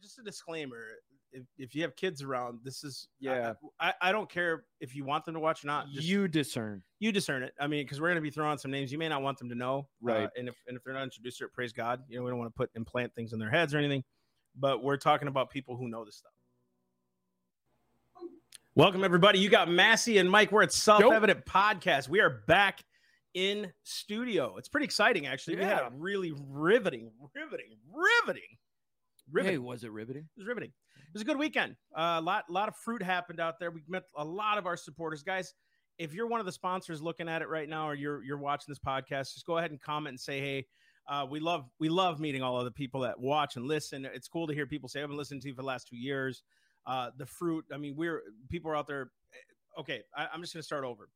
just a disclaimer. If, if you have kids around, this is Yeah. I, I, I don't care if you want them to watch or not. Just you discern. you discern it. I mean, because we're going to be throwing some names you may not want them to know, uh, Right. and if and if they're not introduced to it, praise God. You know, we don't want to put implant things in their heads or anything, but we're talking about people who know this stuff. Welcome everybody. You got Massey and Mike. We're at Self Evident Podcast. We are back in studio. It's pretty exciting, actually. We had a really riveting, riveting, riveting, riveting. Hey, was it riveting? It was riveting. It was a good weekend. A lot, lot of fruit happened out there. We met a lot of our supporters, guys. If you're one of the sponsors looking at it right now, or you're you're watching this podcast, just go ahead and comment and say, "Hey, uh, we love we love meeting all of the people that watch and listen. It's cool to hear people say, "I've been listening to you for the last two years." Uh, the fruit. I mean, we're people are out there. Okay, I, I'm just going to start over.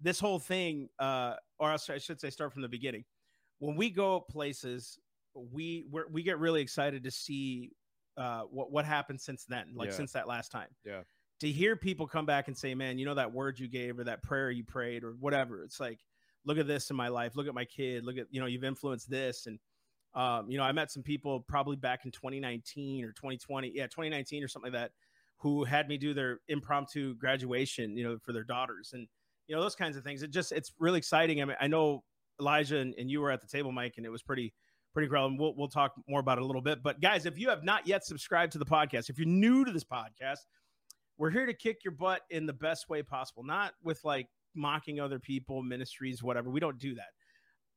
This whole thing, uh, or I should say, start from the beginning. When we go places, we we're, we get really excited to see uh, what what happened since then, like Yeah. since that last time. Yeah. To hear people come back and say, "Man, you know that word you gave, or that prayer you prayed, or whatever," it's like, look at this in my life. Look at my kid. Look at you know you've influenced this, and um, you know I met some people probably back in 2019 or 2020, yeah, 2019 or something like that, who had me do their impromptu graduation, you know, for their daughters, and you know those kinds of things. It just it's really exciting. I mean, I know Elijah and, and you were at the table, Mike, and it was pretty pretty cool. And we'll we'll talk more about it a little bit. But guys, if you have not yet subscribed to the podcast, if you're new to this podcast, we're here to kick your butt in the best way possible, not with like mocking other people, ministries, whatever. We don't do that.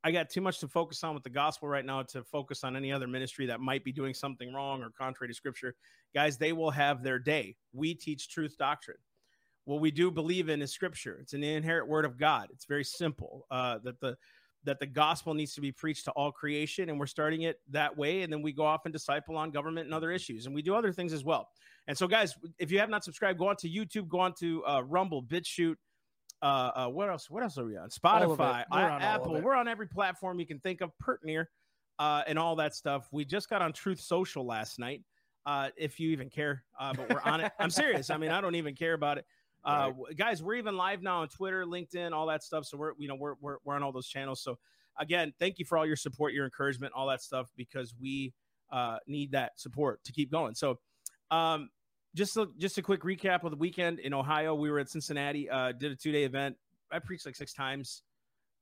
I got too much to focus on with the gospel right now to focus on any other ministry that might be doing something wrong or contrary to scripture. Guys, they will have their day. We teach truth doctrine. What we do believe in is scripture. It's an inherent word of God. It's very simple. Uh, that the that the gospel needs to be preached to all creation, and we're starting it that way. And then we go off and disciple on government and other issues, and we do other things as well. And so, guys, if you have not subscribed, go on to YouTube, go on to uh, Rumble, BitChute. Uh, uh, what else? What else are we on? All of it. Spotify, We're on Apple. We're on every platform you can think of, pert near, uh, and all that stuff. We just got on Truth Social last night. Uh, if you even care, uh, but we're on it. I'm serious. I mean, I don't even care about it. Uh, Right. w- guys, we're even live now on Twitter, LinkedIn, all that stuff. So we're, you know, we're, we're, we're on all those channels. So again, thank you for all your support, your encouragement, all that stuff, because we uh, need that support to keep going. So, um, just a, just a quick recap of the weekend in Ohio. We were at Cincinnati, uh, did a two day event. I preached like six times,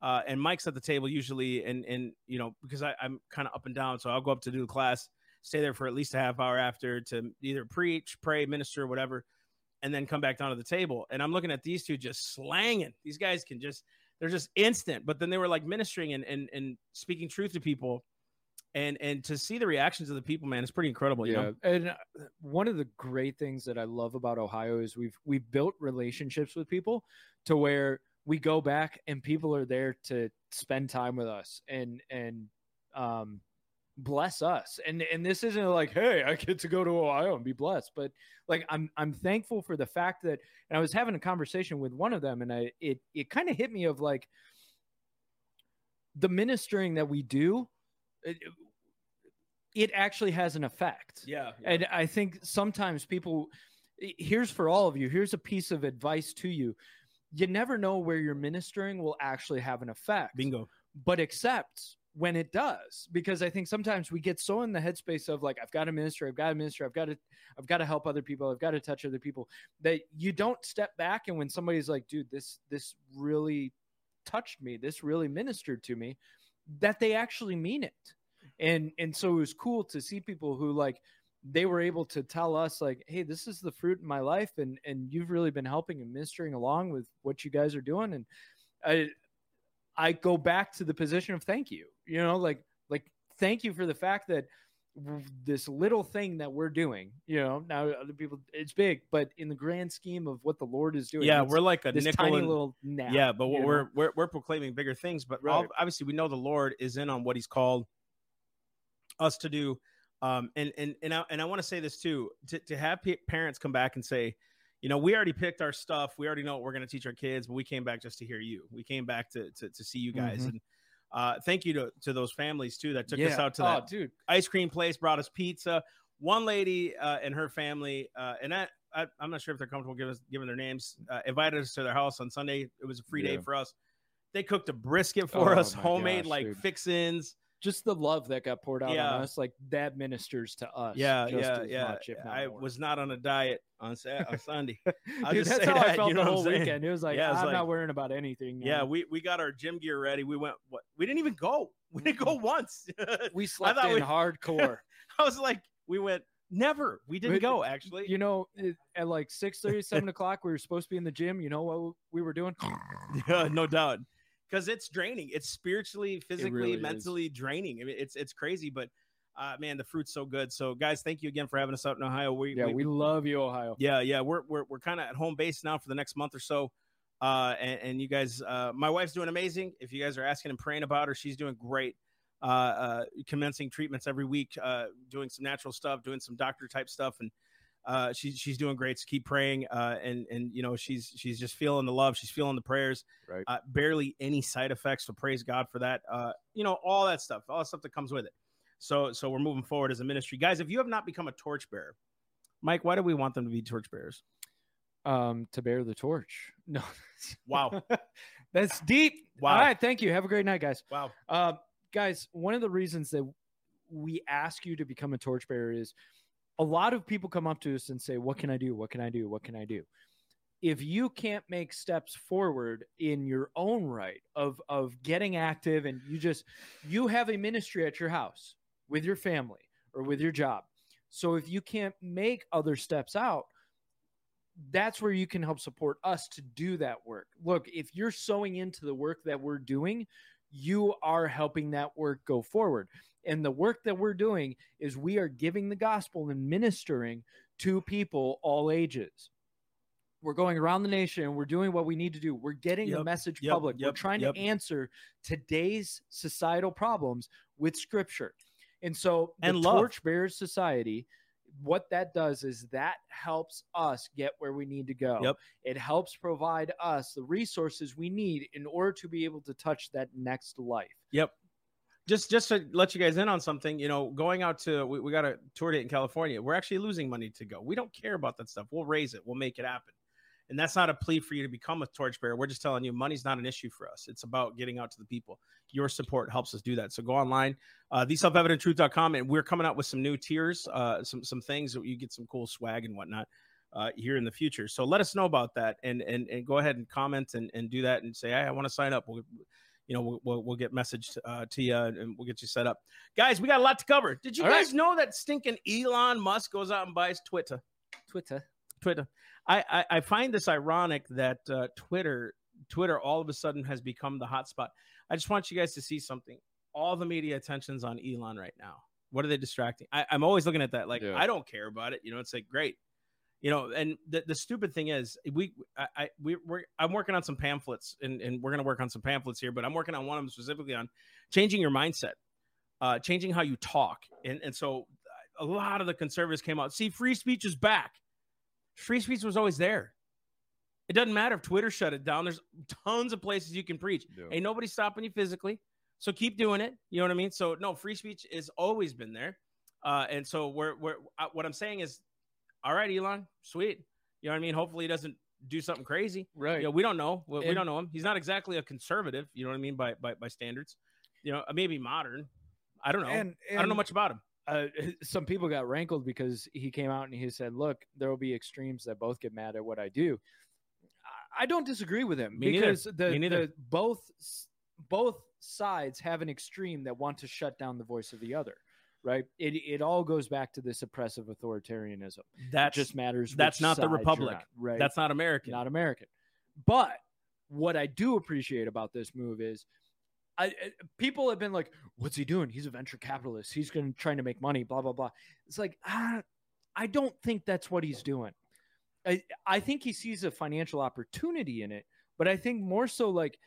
uh, and Mike's at the table usually, and and you know because I, I'm kind of up and down, so I'll go up to do the class, stay there for at least a half hour after to either preach, pray, minister, whatever, and then come back down to the table. And I'm looking at these two just slanging. These guys can just they're just instant. But then they were like ministering and and and speaking truth to people. And, and to see the reactions of the people, man, it's pretty incredible. You yeah, know? and uh, one of the great things that I love about Ohio is we've we've built relationships with people to where we go back and people are there to spend time with us and and um bless us and and this isn't like hey i get to go to ohio and be blessed but like i'm i'm thankful for the fact that and i was having a conversation with one of them and i it it kind of hit me of like the ministering that we do it, it actually has an effect Yeah. and I think sometimes people, here's for all of you, here's a piece of advice to you. You never know where your ministering will actually have an effect, Bingo. but accept when it does. Because I think sometimes we get so in the headspace of like, I've got to minister, I've got to minister, I've got to, I've got to help other people, I've got to touch other people that you don't step back. And when somebody's like, dude, this, this really touched me, this really ministered to me, that they actually mean it and and so it was cool to see people who like they were able to tell us like hey this is the fruit in my life and and you've really been helping and ministering along with what you guys are doing and i i go back to the position of thank you you know like like thank you for the fact that this little thing that we're doing you know now other people it's big but in the grand scheme of what the lord is doing Yeah, we're like a this nickel tiny and- little nap, yeah, but we're, we're we're proclaiming bigger things. But Right. all, obviously, we know the Lord is in on what He's called us to do. Um, and and and I, and I want to say this too: to to have pa- parents come back and say, you know, we already picked our stuff, we already know what we're going to teach our kids, but we came back just to hear you. We came back to to, to see you guys, Mhm. and uh, thank you to to those families too that took us out to oh that dude ice cream place, brought us pizza. One lady uh, and her family, uh, and I, I, I'm not sure if they're comfortable giving us giving their names, uh, invited us to their house on Sunday. It was a free day for us. They cooked a brisket for Oh us, homemade gosh, like dude. fixins, just the love that got poured out Yeah. on us, like that ministers to us. Yeah, just yeah, yeah. much, I more. was not on a diet on on Sunday. Dude, just that's how I felt you know the whole weekend. It was like Yeah, it's I'm like- not worrying about anything. Yeah, we we got our gym gear ready. We went. What? We didn't even go. We didn't go once. we slept in we- hardcore. I was like, we went. Never. We didn't We- go. Actually. you know, at like 6 7 o'clock, we were supposed to be in the gym. You know what we were doing? Yeah, no doubt. Because it's draining. It's spiritually, physically, really is. mentally draining. I mean, it's it's crazy, but uh, man, the fruit's so good. So, guys, thank you again for having us out in Ohio. We, Yeah, we love you, Ohio. yeah, yeah, we're we're we're kind of at home base now for the next month or so. Uh, and, and you guys, uh, my wife's doing amazing. If you guys are asking and praying about her, she's doing great. Uh, uh, commencing treatments every week, uh, doing some natural stuff, doing some doctor type stuff, and uh, she's she's doing great. So keep praying, uh, and and you know she's she's just feeling the love, she's feeling the prayers. Right. Uh, barely any side effects, so praise God for that. Uh, you know all that stuff, all that stuff that comes with it. So so we're moving forward as a ministry, guys. If you have not become a torchbearer, Mike, why do we want them to be torchbearers? Um, to bear the torch. No. Wow. That's deep. Wow. All right. Thank you. Have a great night, guys. Wow. Uh, guys, one of the reasons that we ask you to become a torchbearer is a lot of people come up to us and say, What can I do? What can I do? What can I do? If you can't make steps forward in your own right of of getting active and you just you have a ministry at your house with your family or with your job. So if you can't make other steps out, that's where you can help support us to do that work. Look, if you're sewing into the work that we're doing, you are helping that work go forward. And the work that we're doing is we are giving the gospel and ministering to people all ages. We're going around the nation and we're doing what we need to do. We're getting the message yep, public. we're trying yep. to answer today's societal problems with scripture. And so the And. Torchbearers Society, what that does is that helps us get where we need to go. Yep. It helps provide us the resources we need in order to be able to touch that next life. Yep. Just just to let you guys in on something, you know, going out to we, we got a tour date in California. We're actually losing money to go. We don't care about that stuff. We'll raise it. We'll make it happen. And that's not a plea for you to become a torchbearer. We're just telling you money's not an issue for us. It's about getting out to the people. Your support helps us do that. So go online, uh, theselfevidenttruth.com, and we're coming out with some new tiers, uh, some some things that you get some cool swag and whatnot uh, here in the future. So let us know about that, and and and go ahead and comment and, and do that, and say, hey, I want to sign up. We'll, you know, we'll, we'll, we'll get messaged uh, to you and we'll get you set up. Guys, we got a lot to cover. Did you All guys right. know that stinking Elon Musk goes out and buys Twitter? Twitter. Twitter. I, I, I find this ironic that uh, Twitter Twitter all of a sudden has become the hotspot. I just want you guys to see something. All the media attention's on Elon right now. What are they distracting? I, I'm always looking at that. Like, Yeah. I don't care about it. You know, it's like great. You know, and the, the stupid thing is, we, I, I we, we're, I'm working on some pamphlets, and, and we're going to work on some pamphlets here. But I'm working on one of them specifically on changing your mindset, uh, changing how you talk, and and so a lot of the conservatives came out. See, free speech is back free speech was always there. It doesn't matter if Twitter shut it down. There's tons of places you can preach. Ain't nobody stopping you physically. So keep doing it. You know what I mean? So no, free speech has always been there. Uh, and so we're, we're uh, what I'm saying is, all right, Elon, sweet. You know what I mean? Hopefully he doesn't do something crazy. Right. You know, we don't know. We, we don't know him. He's not exactly a conservative. You know what I mean by by, by standards. You know, maybe modern. I don't know. And, I don't know much about him. Uh, some people got rankled because he came out and he said, "Look, there will be extremes that both get mad at what I do." I- don't disagree with him Me neither. because the, Me neither. the both both sides have an extreme that want to shut down the voice of the other. Right? It it all goes back to this oppressive authoritarianism. That just matters. that's not the republic. on, right? that's not American. not American. But what I do appreciate about this move is I, people have been like, "What's he doing? He's a venture capitalist. He's going trying to make money." Blah blah blah. It's like ah, I don't think that's what he's doing. I I think he sees a financial opportunity in it, but I think more so like.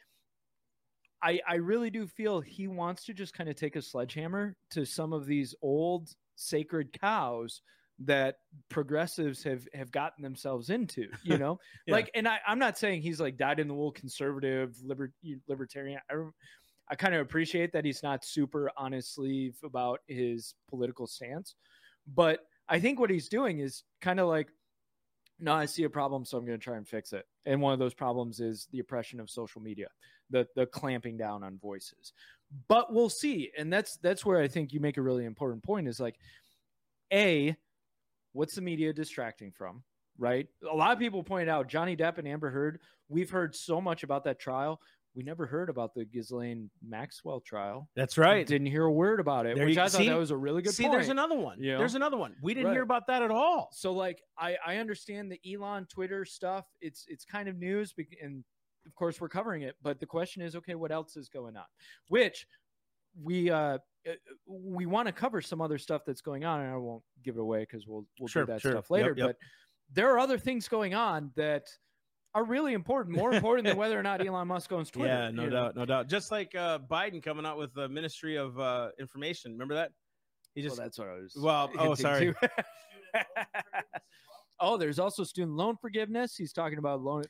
I, I really do feel he wants to just kind of take a sledgehammer to some of these old sacred cows that progressives have have gotten themselves into you know? Yeah. like and I, i'm not saying he's like died in the wool conservative liber, libertarian i, I kind of appreciate that he's not super on his sleeve about his political stance but i think what he's doing is kind of like no i see a problem so i'm going to try and fix it. And one of those problems is the oppression of social media the the clamping down on voices but we'll see. And that's that's where I think you make a really important point is like, a, what's the media distracting from? Right. A lot of people point out Johnny Depp and Amber Heard. We've heard so much about that trial. We never heard about the Ghislaine Maxwell trial. That's right. Didn't hear a word about it, There which you- I thought see- that was a really good point See, point. there's another one. You know? There's another one. We didn't hear about that at all. so like I I understand the Elon Twitter stuff. It's it's kind of news and of course we're covering it, but the question is okay, what else is going on? Which we uh uh, we want to cover some other stuff that's going on and I won't give it away cuz we'll we'll Sure, do that sure. stuff later, Yep, yep. but there are other things going on that are really important, more important than whether or not Elon Musk owns Twitter. yeah, no you know? doubt, no doubt. Just like uh, Biden coming out with the Ministry of uh, Information. Remember that? He Well, just that's what I was. Well, oh, sorry. oh, there's also student loan forgiveness. He's talking about loan.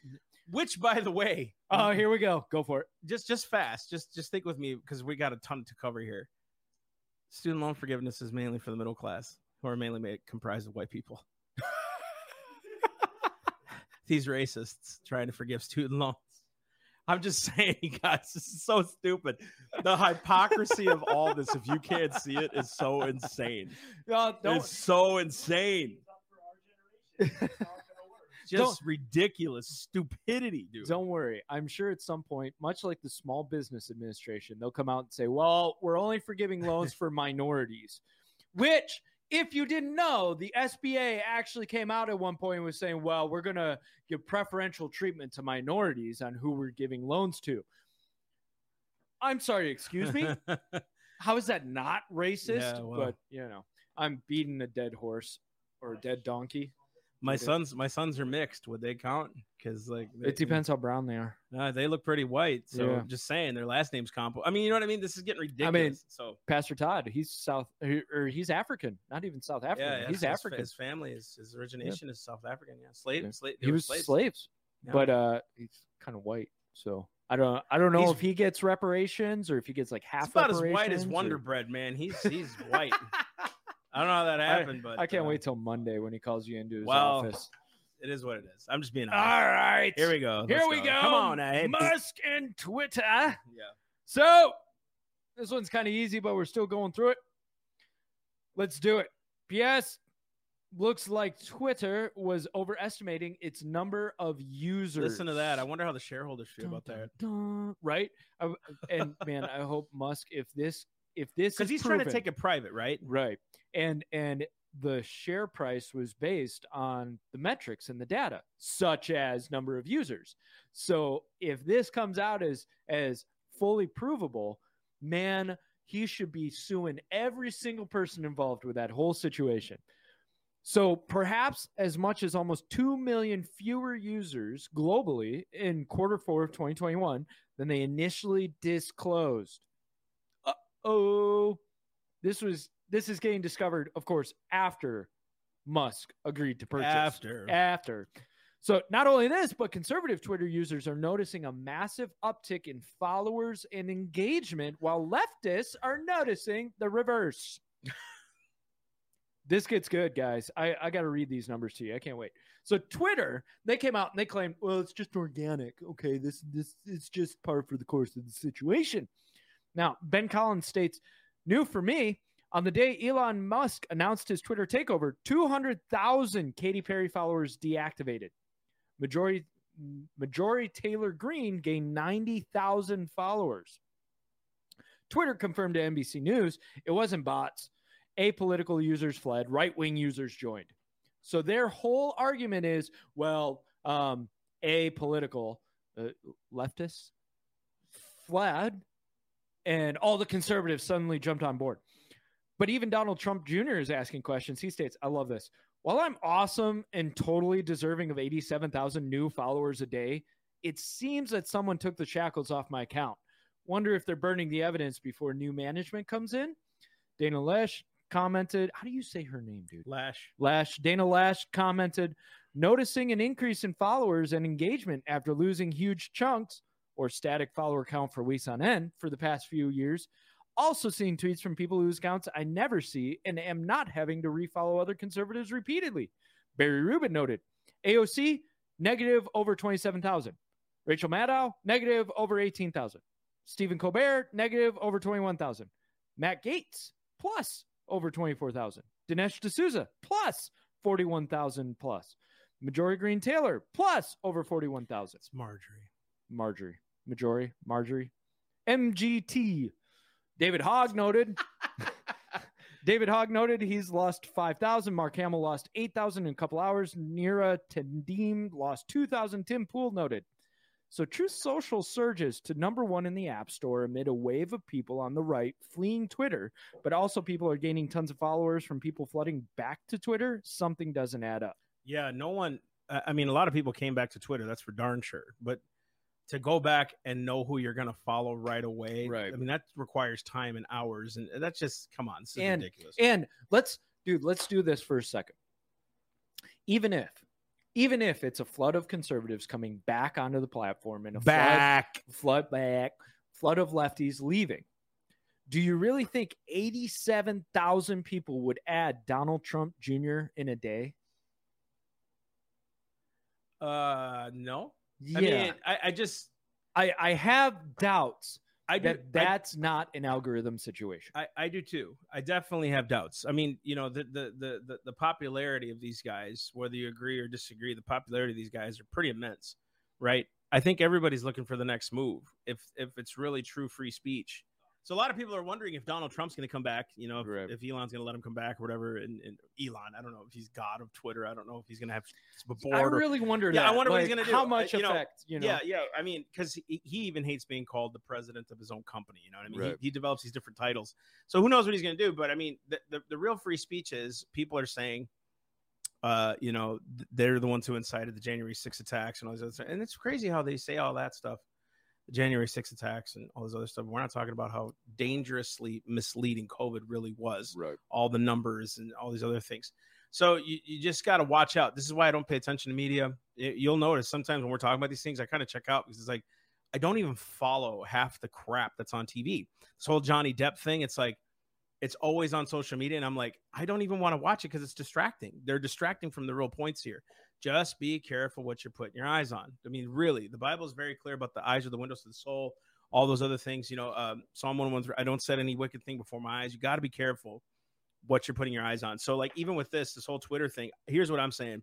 Which, by the way, Oh, here we go. Go for it. just just fast, just just think with me because we got a ton to cover here. Student loan forgiveness is mainly for the middle class, who are mainly made comprised of white people. These racists trying to forgive student loans. I'm just saying, guys, this is so stupid. The hypocrisy of all this, if you can't see it, is so insane. Uh, don't, It's so insane. Just ridiculous stupidity, dude. don't worry. I'm sure at some point, much like the Small Business Administration, they'll come out and say, "Well, we're only forgiving loans for minorities," which. If you didn't know, the SBA actually came out at one point and was saying, well, we're going to give preferential treatment to minorities on who we're giving loans to. I'm sorry, excuse me? How is that not racist? Yeah, well. But you know, I'm beating a dead horse or a dead donkey. My Okay. sons, my sons are mixed. Would they count? Because like they- It depends how brown they are. No, they look pretty white. So Yeah. just saying, their last name's Compo. I mean, you know what I mean? This is getting ridiculous. I mean, so Pastor Todd, he's South or he's African, not even South African. yeah, he's his- African. His family, is his origination is South African. Yeah, slave, Yeah. slave. he was slaves. slaves, Yeah. but uh, he's kind of white. So I don't, I don't know He's- if he gets reparations or if he gets like half. He's about as white as or- Wonder Bread, man. He's he's white. I don't know how that happened, but I can't uh, wait till Monday when he calls you into his well, office. It is what it is. I'm just being All honest. right, Here we go. Here Let's we go. Come on, now. Hey, Musk and Twitter. Yeah. So this one's kind of easy, but we're still going through it. Let's do it. PS looks like Twitter was overestimating its number of users. Listen to that. I wonder how the shareholders feel about Dun, that. dun, dun. Right? I- and man, I hope Musk, if this, if this, Because he's trying to take it private, right? right, and and the share price was based on the metrics and the data, such as number of users. So if this comes out as as fully provable, man, he should be suing every single person involved with that whole situation. So perhaps as much as almost 2 million fewer users globally in quarter four of 2021 than they initially disclosed. Oh, this was this is getting discovered, of course, after Musk agreed to purchase. After. After. So not only this, but conservative Twitter users are noticing a massive uptick in followers and engagement, while leftists are noticing the reverse. this gets good, guys. I, I got to read these numbers to you. I can't wait. So Twitter, they came out and they claimed, well, it's just organic. Okay, this this it's just par for the course of the situation. Now, Ben Collins states, new for me, on the day Elon Musk announced his Twitter takeover, 200,000 Katy Perry followers deactivated. Majority Majority Taylor Greene gained 90,000 followers. Twitter confirmed to NBC News it wasn't bots. Apolitical users fled, right wing users joined. So their whole argument is well, um, apolitical uh, leftists fled, and all the conservatives suddenly jumped on board. But even Donald Trump Jr. is asking questions. He states, I love this. While I'm awesome and totally deserving of 87,000 new followers a day, it seems that someone took the shackles off my account. Wonder if they're burning the evidence before new management comes in. Dana Loesch commented, How do you say her name, dude? Lash. Lash, Dana Loesch commented, noticing an increase in followers and engagement after losing huge chunks or static follower count for weeks on end for the past few years. Also seeing tweets from people whose accounts I never see and am not having to refollow other conservatives repeatedly. Barry Rubin noted, AOC negative over 27,000. Rachel Maddow negative over 18,000. Stephen Colbert, negative over 21,000. Matt Gaetz plus over 24,000. Dinesh D'Souza, plus 41,000 plus. Majority Greene Taylor, plus over 41,000. It's Marjorie. Marjorie. Majority. Marjorie. MGT. David Hogg noted. David Hogg noted he's lost 5,000. Mark Hamill lost 8,000 in a couple hours. Neera Tanden lost 2,000. Tim Pool noted. So Truth Social surges to number one in the App Store amid a wave of people on the right fleeing Twitter, but also people are gaining tons of followers from people flooding back to Twitter. Something doesn't add up. Yeah, no one. I mean, a lot of people came back to Twitter. That's for darn sure. But to go back and know who you're going to follow right away, Right. I mean, that requires time and hours, and that's just come on, this is And- ridiculous. And let's, dude, let's do this for a second. Even if, even if it's a flood of conservatives coming back onto the platform and a flood, back. flood back, flood of lefties leaving, do you really think 87,000 people would add Donald Trump Jr. in a day? Uh, no. Yeah. I mean, I, I just, I, I have doubts I do. that I- that's not an algorithm situation. I, I do too. I definitely have doubts. I mean, you know, the, the the the the popularity of these guys, whether you agree or disagree, the popularity of these guys are pretty immense, right? I think everybody's looking for the next move. If if it's really true free speech. So a lot of people are wondering if Donald Trump's going to come back. You know, if, Right. if Elon's going to let him come back or whatever. And, and Elon, I don't know if he's god of Twitter. I don't know if he's going to have a board. I or- really wonder Yeah, I that. wonder what he's gonna do. How much you know, effect, you know? Yeah, yeah. I mean, because he, he even hates being called the president of his own company. You know what I mean? Right. He, he develops these different titles. So who knows what he's going to do? But I mean, the, the, the real free speech is people are saying, uh, you know, they're the ones who incited the January 6 attacks and all these other stuff. And it's crazy how they say all that stuff, January 6 attacks and all this other stuff. We're not talking about how dangerously misleading COVID really was Right. all the numbers and all these other things. So you, you just got to watch out. This is why I don't pay attention to media. Y- You'll notice sometimes when we're talking about these things, I kind of check out because it's like I don't even follow half the crap that's on TV. This whole Johnny Depp thing, it's like it's always on social media, and I'm like, I don't even want to watch it because it's distracting. They're distracting from the real points here. Just be careful what you're putting your eyes on. I mean, really, the Bible is very clear about the eyes are the windows to the soul. All those other things, you know, um, Psalm 113, I don't set any wicked thing before my eyes. You got to be careful what you're putting your eyes on. So, like, even with this, this whole Twitter thing, here's what I'm saying.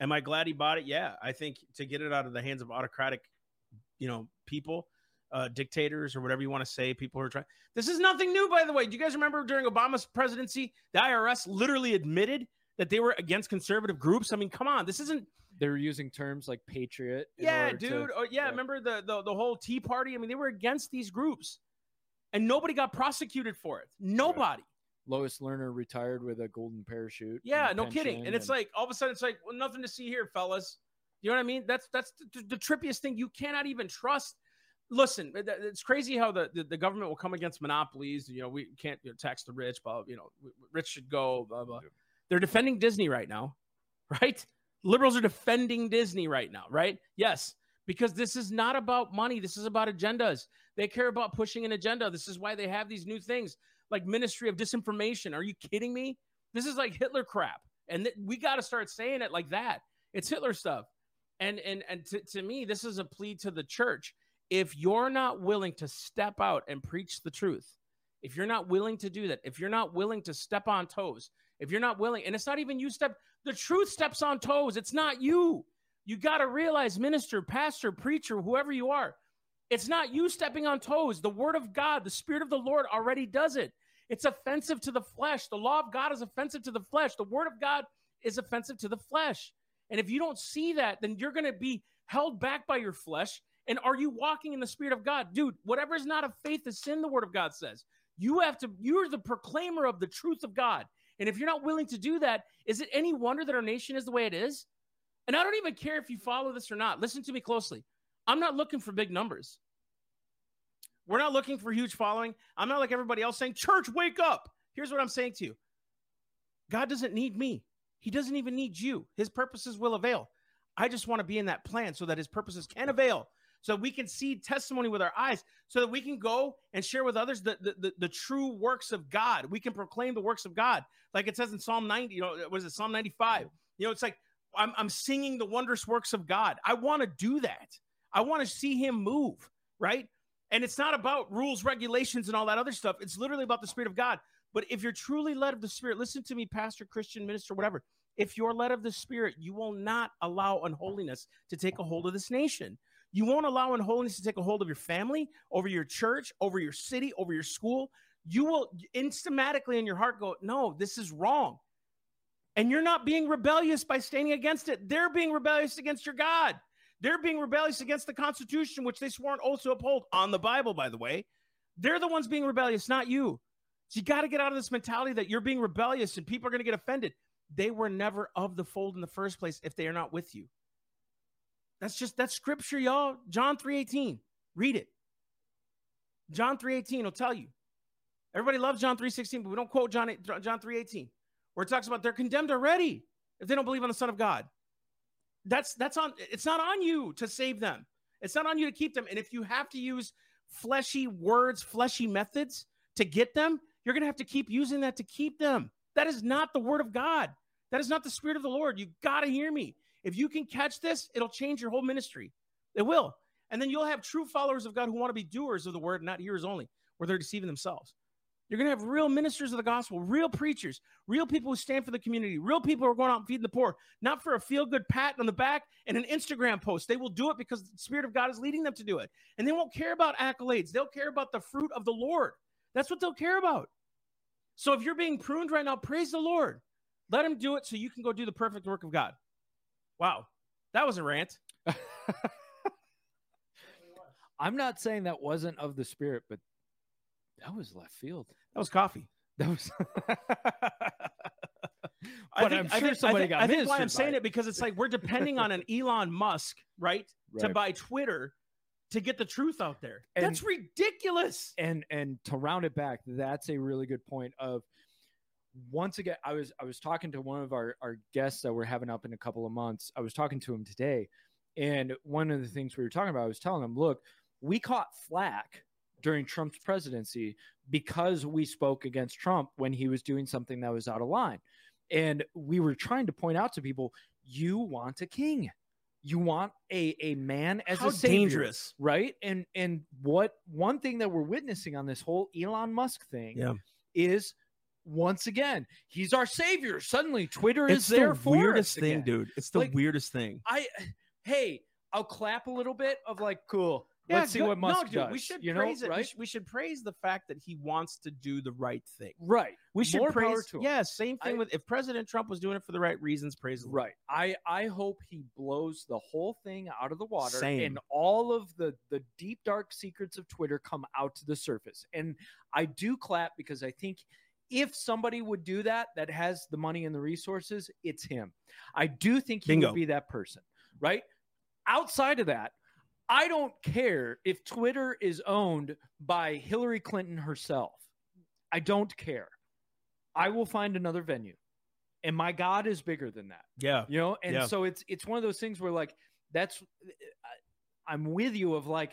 Am I glad he bought it? Yeah. I think to get it out of the hands of autocratic, you know, people, uh, dictators or whatever you want to say, people who are trying. This is nothing new, by the way. Do you guys remember during Obama's presidency, the IRS literally admitted that they were against conservative groups? I mean, come on, this isn't. They were using terms like patriot. Yeah, order to- dude. Oh, yeah, yeah. remember the, the the whole Tea Party? I mean, they were against these groups, and nobody got prosecuted for it. Nobody. Lois Lerner retired with a golden parachute. Yeah, no kidding. pension And it's like all of a sudden, it's like well, nothing to see here, fellas. You know what I mean? That's that's the, the trippiest thing. You cannot even trust. Listen, it's crazy how the, the, the government will come against monopolies. You know, we can't you know, tax the rich, but you know, rich should go. Blah blah. Yeah. They're defending Disney right now, right? Liberals are defending Disney right now, right? Yes, because this is not about money. This is about agendas. They care about pushing an agenda. This is why they have these new things like Ministry of Disinformation. Are you kidding me? This is like Hitler crap. And th- we got to start saying it like that. It's Hitler stuff. And and and to, to me, this is a plea to the church. If you're not willing to step out and preach the truth, if you're not willing to do that, if you're not willing to step on toes, if you're not willing, and it's not even you step, the truth steps on toes. It's not you. You got to realize, minister, pastor, preacher, whoever you are, it's not you stepping on toes. The word of God, the spirit of the Lord already does it. It's offensive to the flesh. The law of God is offensive to the flesh. The word of God is offensive to the flesh. And if you don't see that, then you're going to be held back by your flesh. And are you walking in the spirit of God? Dude, whatever is not of faith is sin, the word of God says. You have to, you're the proclaimer of the truth of God. And if you're not willing to do that, is it any wonder that our nation is the way it is? And I don't even care if you follow this or not. Listen to me closely. I'm not looking for big numbers. We're not looking for huge following. I'm not like everybody else saying, Church, wake up. Here's what I'm saying to you God doesn't need me, He doesn't even need you. His purposes will avail. I just want to be in that plan so that His purposes can avail, so we can see testimony with our eyes, so that we can go and share with others the, the, the, the true works of God. We can proclaim the works of God. Like it says in Psalm 90, you know, what is it, Psalm 95? You know, it's like, I'm, I'm singing the wondrous works of God. I want to do that. I want to see him move, right? And it's not about rules, regulations, and all that other stuff. It's literally about the Spirit of God. But if you're truly led of the Spirit, listen to me, pastor, Christian, minister, whatever. If you're led of the Spirit, you will not allow unholiness to take a hold of this nation. You won't allow unholiness to take a hold of your family, over your church, over your city, over your school. You will instantly in your heart go, No, this is wrong. And you're not being rebellious by standing against it. They're being rebellious against your God. They're being rebellious against the Constitution, which they swore an oath to uphold on the Bible, by the way. They're the ones being rebellious, not you. So you got to get out of this mentality that you're being rebellious and people are going to get offended. They were never of the fold in the first place if they are not with you. That's just that's scripture, y'all. John 3:18. Read it. John 3:18 will tell you. Everybody loves John 3:16, but we don't quote John John 3:18, where it talks about they're condemned already if they don't believe on the Son of God that's that's on it's not on you to save them it's not on you to keep them and if you have to use fleshy words fleshy methods to get them you're going to have to keep using that to keep them that is not the word of god that is not the spirit of the lord you got to hear me if you can catch this it'll change your whole ministry it will and then you'll have true followers of god who want to be doers of the word not hearers only where they're deceiving themselves you're going to have real ministers of the gospel, real preachers, real people who stand for the community, real people who are going out and feeding the poor, not for a feel good pat on the back and an Instagram post. They will do it because the Spirit of God is leading them to do it. And they won't care about accolades, they'll care about the fruit of the Lord. That's what they'll care about. So if you're being pruned right now, praise the Lord. Let Him do it so you can go do the perfect work of God. Wow. That was a rant. I'm not saying that wasn't of the Spirit, but that was left field. That was coffee. That was. I think, I'm sure think, somebody I think, got I think why I'm saying by it because it's like we're depending on an Elon Musk, right, to buy Twitter to get the truth out there. And- That's ridiculous. and and to round it back that's a really good point of once again i was i was talking to one of our our guests that we're having up in a couple of months. I was talking to him today and one of the things we were talking about i was telling him look we caught flack during trump's presidency because we spoke against trump when he was doing something that was out of line. And we were trying to point out to people you want a king. You want a a man as How a savior. dangerous. right? And and what one thing that we're witnessing on this whole elon musk thing Yeah. is once again he's our savior suddenly twitter It's is there the for weirdest us thing, again. dude. It's the Like- weirdest thing. i hey i'll clap a little bit of like cool Yeah, let's see good. what musk no, dude, does We should you know praise it. We should, we should praise the fact that he wants to do the right thing. right We should More power praise. to him. Yeah, same thing I- with if President Trump was doing it for the right reasons. Praise Lord. right i i hope he blows the whole thing out of the water Same. and all of the the deep dark secrets of twitter come out to the surface and i do clap because i think if somebody would do that that has the money and the resources it's him i do think he Bingo. would be that person right outside of that i don't care if twitter is owned by hillary clinton herself i don't care i will find another venue and my god is bigger than that Yeah. you know and Yeah. so it's it's one of those things where like that's i'm with you of like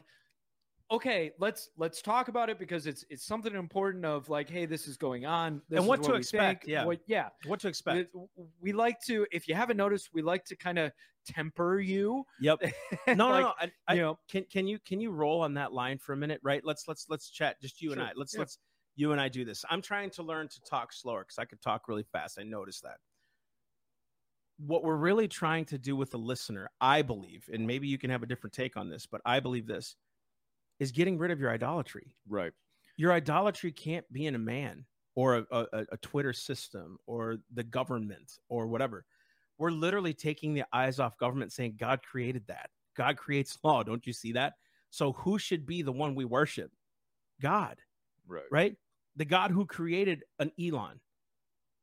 okay let's let's talk about it because it's it's something important of like hey this is going on this And is what to expect, think, yeah. what, yeah What to expect? we, we like to if you haven't noticed we like to kind of temper you Yep. No, no, like, no. I, I, you know can can you can you roll on that line for a minute right let's let's let's chat just you and i let's yeah. let's you and i do this i'm trying to learn to talk slower because i could talk really fast i noticed that what we're really trying to do with the listener i believe and maybe you can have a different take on this but i believe this is getting rid of your idolatry. Right. Your idolatry can't be in a man or a, a, a twitter system or the government or whatever. We're literally taking the eyes off government saying god created that. God creates law. Don't you see that? So who should be the one we worship? God right. right? The god who created an elon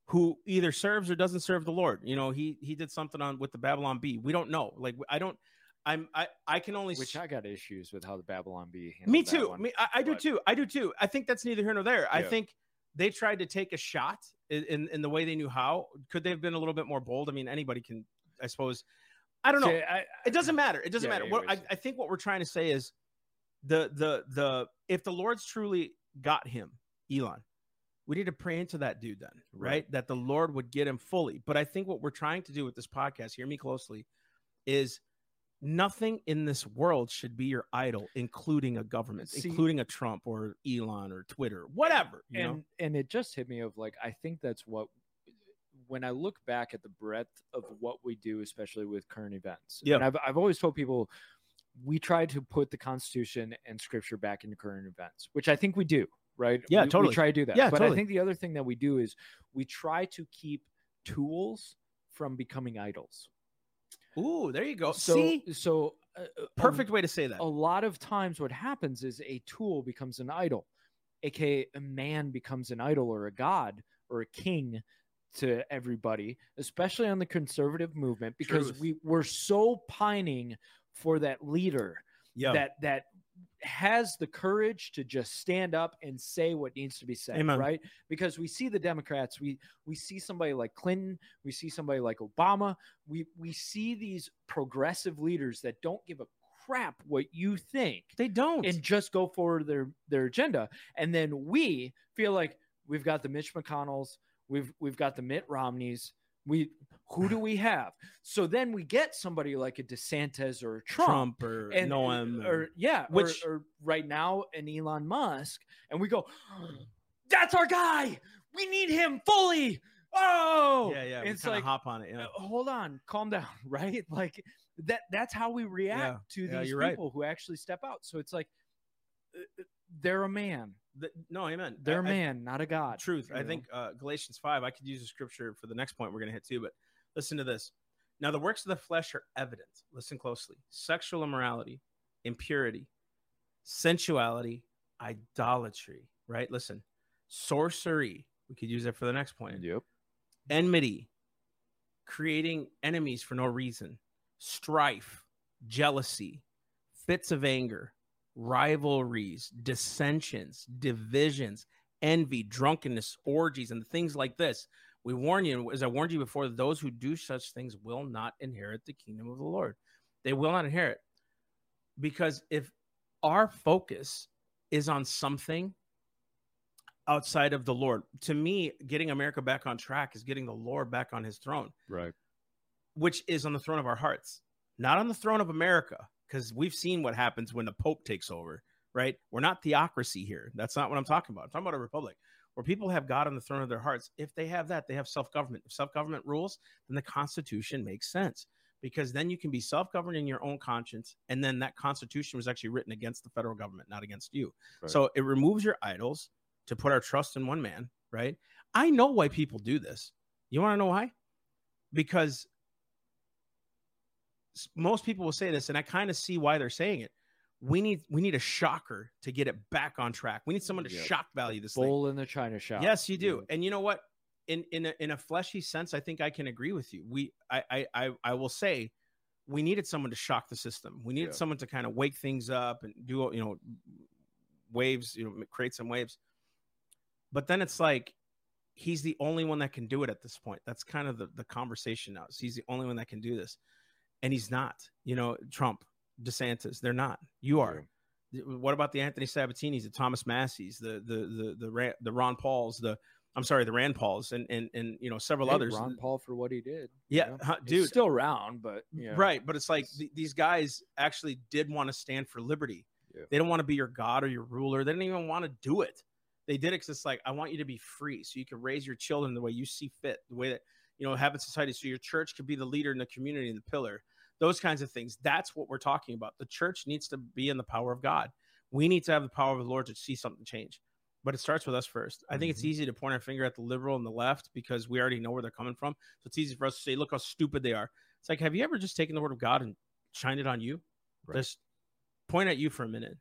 who either serves or doesn't serve the lord. You know he he did something on with the babylon bee. We don't know. Like i don't i'm i i can only which i got issues with how the babylon bee handled me too. Me, I, I do but- too. I do too. I think that's neither here nor there. I think they tried to take a shot in, in, in the way they knew how. Could they have been a little bit more bold? I mean, anybody can, I suppose. I don't know. See, I- it doesn't matter. It doesn't Yeah, matter. What I. I think what we're trying to say is the the the if the Lord's truly got him, Elon, we need to pray into that dude then, right? Right. That the Lord would get him fully. But I think what we're trying to do with this podcast, hear me closely, is Nothing in this world should be your idol, including a government, See- including a Trump or Elon or Twitter, whatever. You and know? and it just hit me of like I think that's what when I look back at the breadth of what we do, especially with current events. Yeah. I've I've always told people we try to put the Constitution and Scripture back into current events, which I think we do, right? Yeah, We- We totally. try to do that. Yeah, but totally. I think the other thing that we do is we try to keep tools from becoming idols. Ooh, there you go. So See, so uh, uh, perfect way to say that. a lot of times what happens is a tool becomes an idol aka a man becomes an idol or a god or a king to everybody especially on the conservative movement because Truth. we we're so pining for that leader Yeah, that that has the courage to just stand up and say what needs to be said Amen. right because we see the democrats we we see somebody like clinton we see somebody like obama we we see these progressive leaders that don't give a crap what you think they don't. and just go forward their their agenda and then we feel like we've got the mitch mcconnells we've we've got the mitt romneys we who do we have so then we get somebody like a desantis or a trump, Trump or and Noem or yeah which- or, or right now an elon musk and we go that's our guy we need him fully oh yeah, yeah. It's like hop on it. Yeah. uh, hold on calm down right like that that's how we react to yeah, these you're right. people who actually step out so it's like uh, uh, they're a man The- no, amen. they're a I- I- man not a god truth. you I know? think uh, Galatians 5, I could use the scripture for the next point we're going to hit too, but listen to this. Now, the works of the flesh are evident. Listen closely sexual immorality, impurity, sensuality, idolatry, right? Listen, sorcery. We could use that for the next point. yep Enmity, creating enemies for no reason, strife, jealousy, fits of anger, rivalries, dissensions, divisions, envy, drunkenness, orgies, and things like this. We warn you, as I warned you before, those who do such things will not inherit the kingdom of the Lord. They will not inherit. Because if our focus is on something outside of the Lord, to me, getting America back on track is getting the Lord back on his throne right which is on the throne of our hearts, not on the throne of America, because we've seen what happens when the Pope takes over, right? We're not theocracy here. That's not what I'm talking about. I'm talking about a republic where people have God on the throne of their hearts. If they have that, they have self government. If self government rules, then the Constitution makes sense because then you can be self governed in your own conscience. And then that Constitution was actually written against the federal government, not against you. Right. So it removes your idols to put our trust in one man, right? I know why people do this. You want to know why? Because most people will say this, and I kind of see why they're saying it. We need we need a shocker to get it back on track. We need someone to Yep. shock value this thing. in the china shop Yes, you do. Yeah. And you know what? In in a, in a fleshy sense, I think I can agree with you. We I I I, I will say we needed someone to shock the system. We needed Yeah. someone to kind of wake things up and do you know waves, you know, create some waves. But then it's like he's the only one that can do it at this point. That's kind of the the conversation now. is He's the only one that can do this, and he's not. You know, Trump, DeSantis, they're not. You are. What about the Anthony Sabatinis, the Thomas Masseys, the the the the Ran, the Ron Pauls, the I'm sorry, the Rand Pauls, and and and you know several Hey, others. ron paul for what he did yeah, you know? huh, He's dude, still around but yeah. right. But it's like It's- th- these guys actually did want to stand for liberty. Yeah. They don't want to be your god or your ruler. They didn't even want to do it. They did it because it's like I want you to be free, so you can raise your children the way you see fit, the way that you know have in society. So your church could be the leader in the community and the pillar. Those kinds of things. That's what we're talking about. The church needs to be in the power of God. We need to have the power of the Lord to see something change. But it starts with us first. I think it's Mhm. easy to point our finger at the liberal and the left because we already know where they're coming from. So it's easy for us to say, look how stupid they are. It's like, have you ever just taken the word of God and shined it on you? Right. Just point at you for a minute,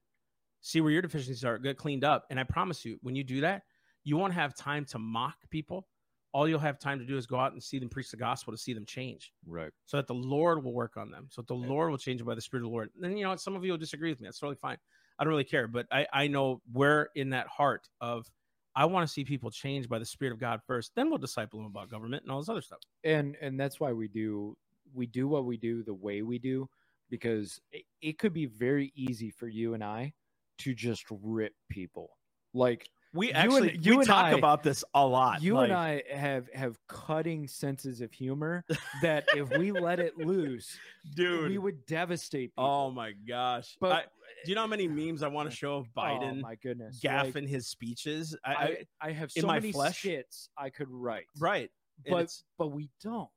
see where your deficiencies are, get cleaned up. And I promise you, when you do that, you won't have time to mock people. All you'll have time to do is go out and see them preach the gospel to see them change right so that the Lord will work on them. So that the. Lord will change them by the Spirit of the Lord. And then, you know, some of you will disagree with me. That's totally fine. I don't really care. But I, I know we're in that heart of, I want to see people change by the Spirit of God first. Then we'll disciple them about government and all this other stuff. and and that's why we do we do what we do the way we do because it, it could be very easy for you and I to just rip people like We You actually and- you we talk I- about this a lot. You like- and I have have cutting senses of humor that if we let it loose, dude. we would devastate oh people. oh my gosh! but I- do you know how many memes I want to show of Biden oh my goodness, like, gaffing his speeches? I, I, I, have so many flesh- skits I could write, right, but but we don't.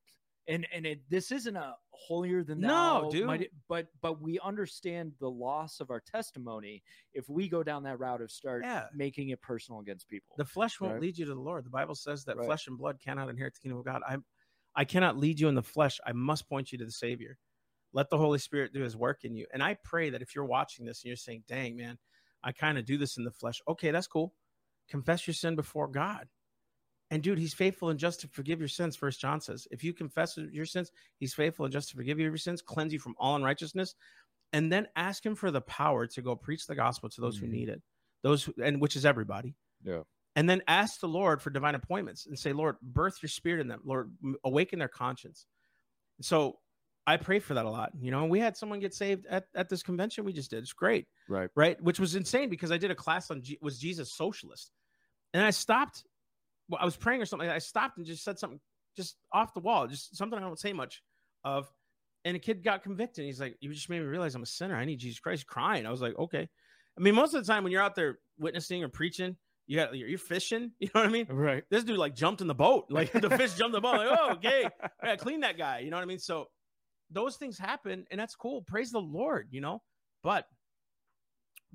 And and it, this isn't a holier than that, No, dude. mighty- but but we understand the loss of our testimony if we go down that route of start Yeah. making it personal against people. the flesh won't Right. lead you to the Lord. The Bible says that Right. flesh and blood cannot inherit the kingdom of God. I I cannot lead you in the flesh. I must point you to the Savior. Let the Holy Spirit do His work in you. And I pray that if you're watching this and you're saying, "Dang man, I kind of do this in the flesh," okay, that's cool. Confess your sin before God. And dude, he's faithful and just to forgive your sins. First John says, if you confess your sins, he's faithful and just to forgive you your sins, cleanse you from all unrighteousness, and then ask him for the power to go preach the gospel to those Mhm. who need it, those who, and which is everybody. Yeah. And then ask the Lord for divine appointments and say, Lord, birth your spirit in them. Lord, awaken their conscience. So I pray for that a lot. You know, we had someone get saved at, at this convention we just did. It's great Right. right? Which was insane because I did a class on G- was Jesus socialist, and I stopped. Well, I was praying or something. I stopped and just said something just off the wall, just something I don't say much of. And a kid got convicted. He's like, "You just made me realize I'm a sinner. I need Jesus Christ." Crying. I was like, "Okay." I mean, most of the time when you're out there witnessing or preaching, you got you're, fishing. You know what I mean? Right. This dude like jumped in the boat. Like the fish jumped in the boat. Like, oh, okay, yeah, clean that guy. You know what I mean? So those things happen, and that's cool. Praise the Lord. You know, but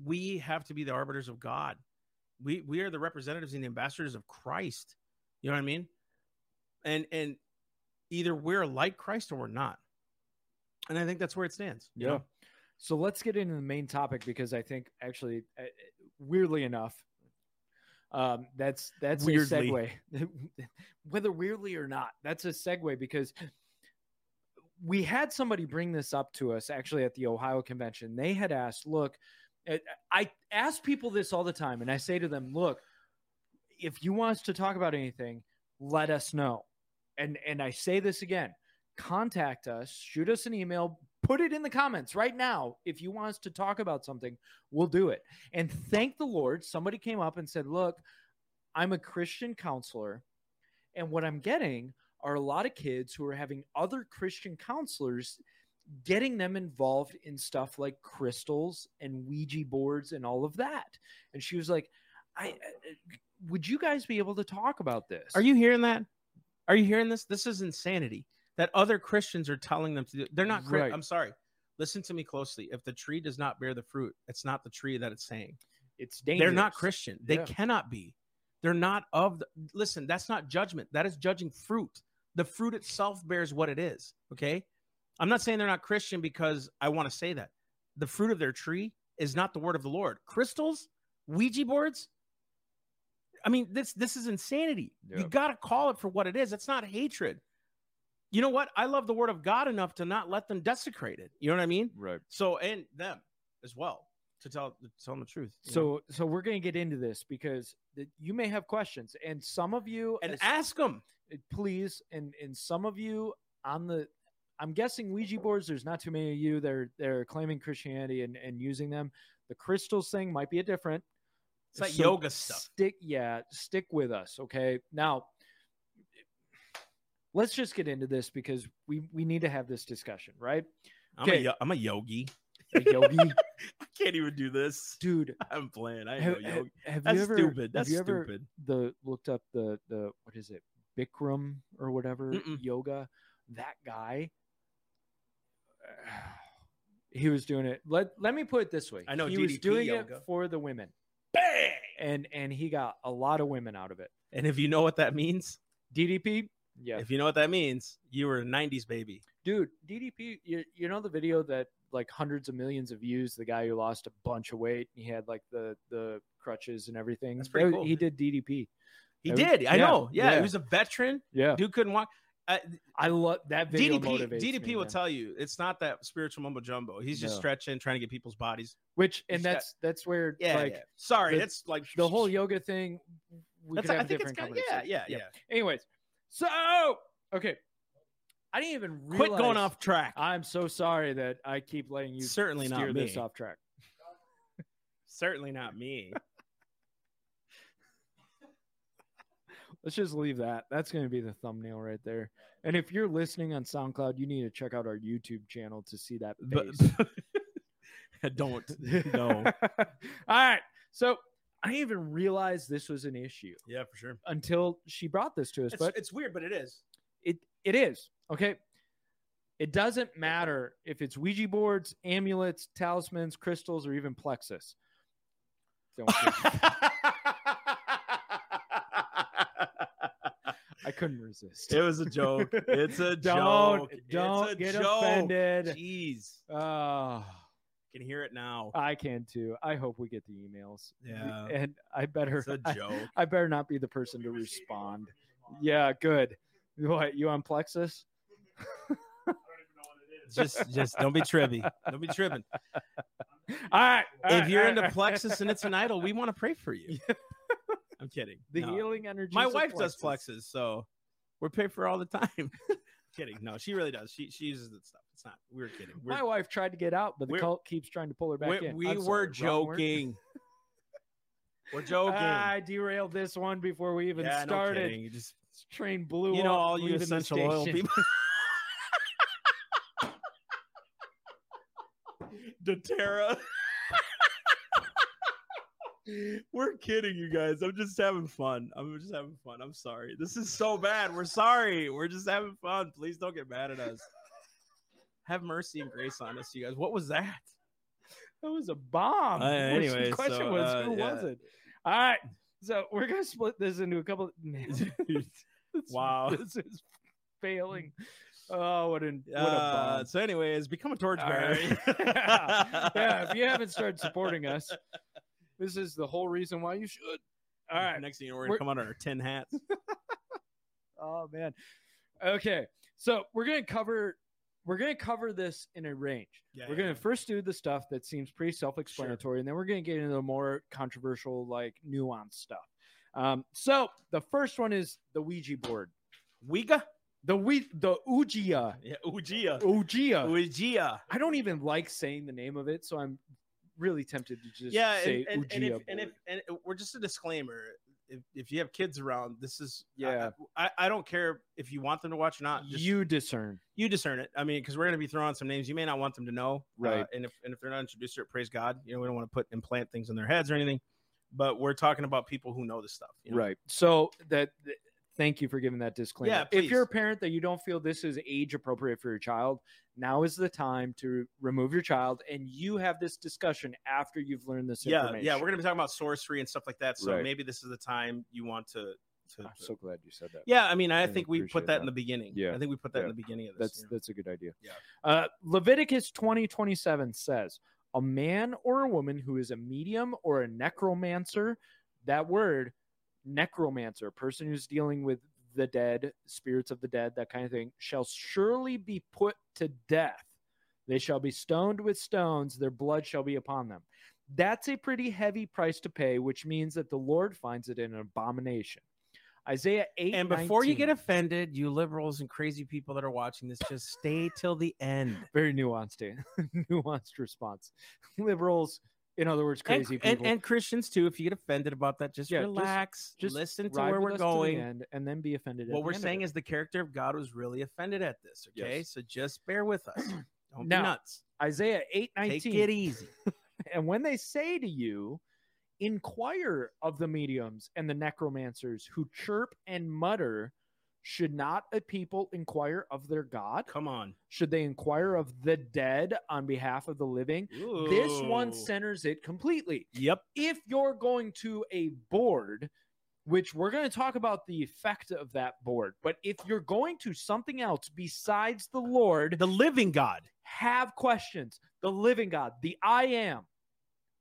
we have to be the arbiters of God. We we are the representatives and the ambassadors of Christ. You know what I mean? And and either we're like Christ or we're not. And I think that's where it stands. you Yeah. know? So let's get into the main topic because I think actually, uh, weirdly enough, um, that's that's Weirdly. a segue. Whether weirdly or not, that's a segue because we had somebody bring this up to us actually at the Ohio convention. They had asked, "Look, I ask people this all the time, and I say to them, look, if you want us to talk about anything, let us know." And and I say this again contact us, shoot us an email, put it in the comments right now. If you want us to talk about something, we'll do it. And thank the Lord, somebody came up and said, Look, I'm a Christian counselor. And what I'm getting are a lot of kids who are having other Christian counselors getting them involved in stuff like crystals and Ouija boards and all of that. And she was like, I would you guys be able to talk about this? Are you hearing that? Are you hearing this? This is insanity that other Christians are telling them to do. They're not. Right. I'm sorry. Listen to me closely. If the tree does not bear the fruit, it's not the tree that it's saying. it's dangerous. They're not Christian. They Yeah. cannot be. They're not of the. Listen, that's not judgment. That is judging fruit. The fruit itself bears what it is. Okay. I'm not saying they're not Christian because I want to say that. The fruit of their tree is not the word of the Lord. Crystals, Ouija boards. I mean, this this is insanity. You got to call it for what it is. It's not hatred. You know what? I love the word of God enough to not let them desecrate it. You know what I mean? Right. So, and them as well to tell to tell them the truth. you know? So so we're going to get into this because th- you may have questions and some of you and as- ask them. please and and some of you on the I'm guessing Ouija boards there's not too many of you that are they're claiming Christianity and and using them. The crystals thing might be a different It's like So yoga stuff. Stick yeah, stick with us, okay? Now let's just get into this because we we need to have this discussion, right? I'm, Okay. a, I'm a yogi. A yogi I can't even do this. dude I'm playing. I have, have, yogi. have That's you ever stupid. have That's you ever stupid. the looked up the the what is it Bikram or whatever Mm-mm. yoga that guy he was doing it let let me put it this way I know he was doing yoga. it for the women Bang! and and he got a lot of women out of it And if you know what that means, DDP yeah if you know what that means, you were a 90s baby. dude DDP you, you know the video that like hundreds of millions of views the guy who lost a bunch of weight he had like the the crutches and everything That's pretty That- cool. he did DDP He That was- did. I yeah, know. Yeah, yeah. he was a veteran. yeah Dude couldn't walk. I love that video DDP, DDP me, will man. tell you it's not that spiritual mumbo jumbo. He's just No. stretching, trying to get people's bodies. Which and He's got- that's that's where Yeah, like yeah. Sorry, the- it's like the whole yoga thing. We That's, could I have think it's different kind yeah, conversation. yeah, yeah, Anyways, so okay, I didn't even realize. Quit going off track. I'm so sorry that I keep letting you Certainly not steer this off track. Certainly not me. Let's just leave that. That's going to be the thumbnail right there. And if you're listening on SoundCloud, you need to check out our YouTube channel to see that But- don't no. All right. So I didn't even realize this was an issue Yeah, for sure. until she brought this to us. It's, but it's weird, but it is. it it is okay. It doesn't matter if it's Ouija boards, amulets, talismans, crystals, or even plexus. Don't couldn't resist. it was a joke. It's a Don't joke. don't it's a get joke. offended. Jeez, Oh, can hear it now. I can too. I hope we get the emails. Yeah. and I better. It's a I- joke. I better not be the person to respond. Yeah, good. What you on Plexus? I don't even know what it is. Just, just don't be trippy. Don't be tripping. All right. all If right, you're all into right. plexus and it's an idol, we want to pray for you. I'm kidding. the No. healing energy. My wife does plexus, so we're paid for all the time. kidding. No, she really does. She she uses that stuff. It's not. We are kidding. We're, My wife tried to get out, but the cult keeps trying to pull her back we in. we I'm were sorry, joking. we're joking. I derailed this one before we even yeah, started. You just This train blew you know up, all you the essential oil people. Doterra. We're kidding, you guys. I'm just having fun. I'm just having fun. I'm sorry. This is so bad. We're sorry. We're just having fun. Please don't get mad at us. Have mercy and grace on us, you guys. What was that? That was a bomb. Uh, anyway, the question so, was, uh, who was it? All right. So we're gonna split this into a couple. Wow. this is failing. Oh, what an what a Uh, bomb. so, anyways, become a torchbearer. right. yeah. yeah, if you haven't started supporting us, this is the whole reason why you should. All right. Next thing you know, we're We're- gonna come out on our tin hats. Oh man. Okay. So we're gonna cover we're gonna cover this in a range. Yeah, we're yeah, gonna yeah. first do the stuff that seems pretty self-explanatory, and then we're gonna get into the more controversial, like nuanced stuff. Um, so the first one is the Ouija board. Ouija? The we the Ouija. Yeah, Ouija. Ouija. Ouija. I don't even like saying the name of it, so I'm really tempted to just yeah, say and, and, and, if, and if and we're just a disclaimer. If, if you have kids around, this is Yeah. I, I, I don't care if you want them to watch or not. Just, you discern. you discern it. I mean, because we're going to be throwing some names you may not want them to know, Right. Uh, and if and if they're not introduced to it, praise God. You know, we don't want to put implant things in their heads or anything. But we're talking about people who know this stuff. You know? Right. So that th- thank you for giving that disclaimer. Yeah, if you're a parent that you don't feel this is age appropriate for your child, now is the time to remove your child and you have this discussion after you've learned this Yeah, information. yeah, we're going to be talking about sorcery and stuff like that. So Right. maybe this is the time you want to. to I'm so glad you said that. yeah, I mean, I Really think we put that, in the beginning. Yeah. I think we put that Yeah. in the beginning of this. That's know? that's a good idea. Yeah. Uh, Leviticus 20, 27 says, a man or a woman who is a medium or a necromancer, that word, necromancer, person who's dealing with the dead, spirits of the dead, that kind of thing, shall surely be put to death. They shall be stoned with stones, their blood shall be upon them. That's a pretty heavy price to pay, which means that the Lord finds it an abomination. Isaiah 8. and before you get offended, you liberals and crazy people that are watching this, just stay till the end. very nuanced eh? nuanced response liberals in other words crazy and, people and Christians too. If you get offended about that, just Yeah, relax. just listen to where we're going. end and then be offended What we're saying is the character of God was really offended at this. Okay, Yes. so just bear with us. Don't Now, be nuts. isaiah 8 Take 19 it easy. and when they say to you inquire of the mediums and the necromancers who chirp and mutter should not a people inquire of their god Come on. should they inquire of the dead on behalf of the living this one centers it completely Yep. if you're going to a board, which we're going to talk about the effect of that board, but if you're going to something else besides the Lord, The living God. have questions. The living God, the I am,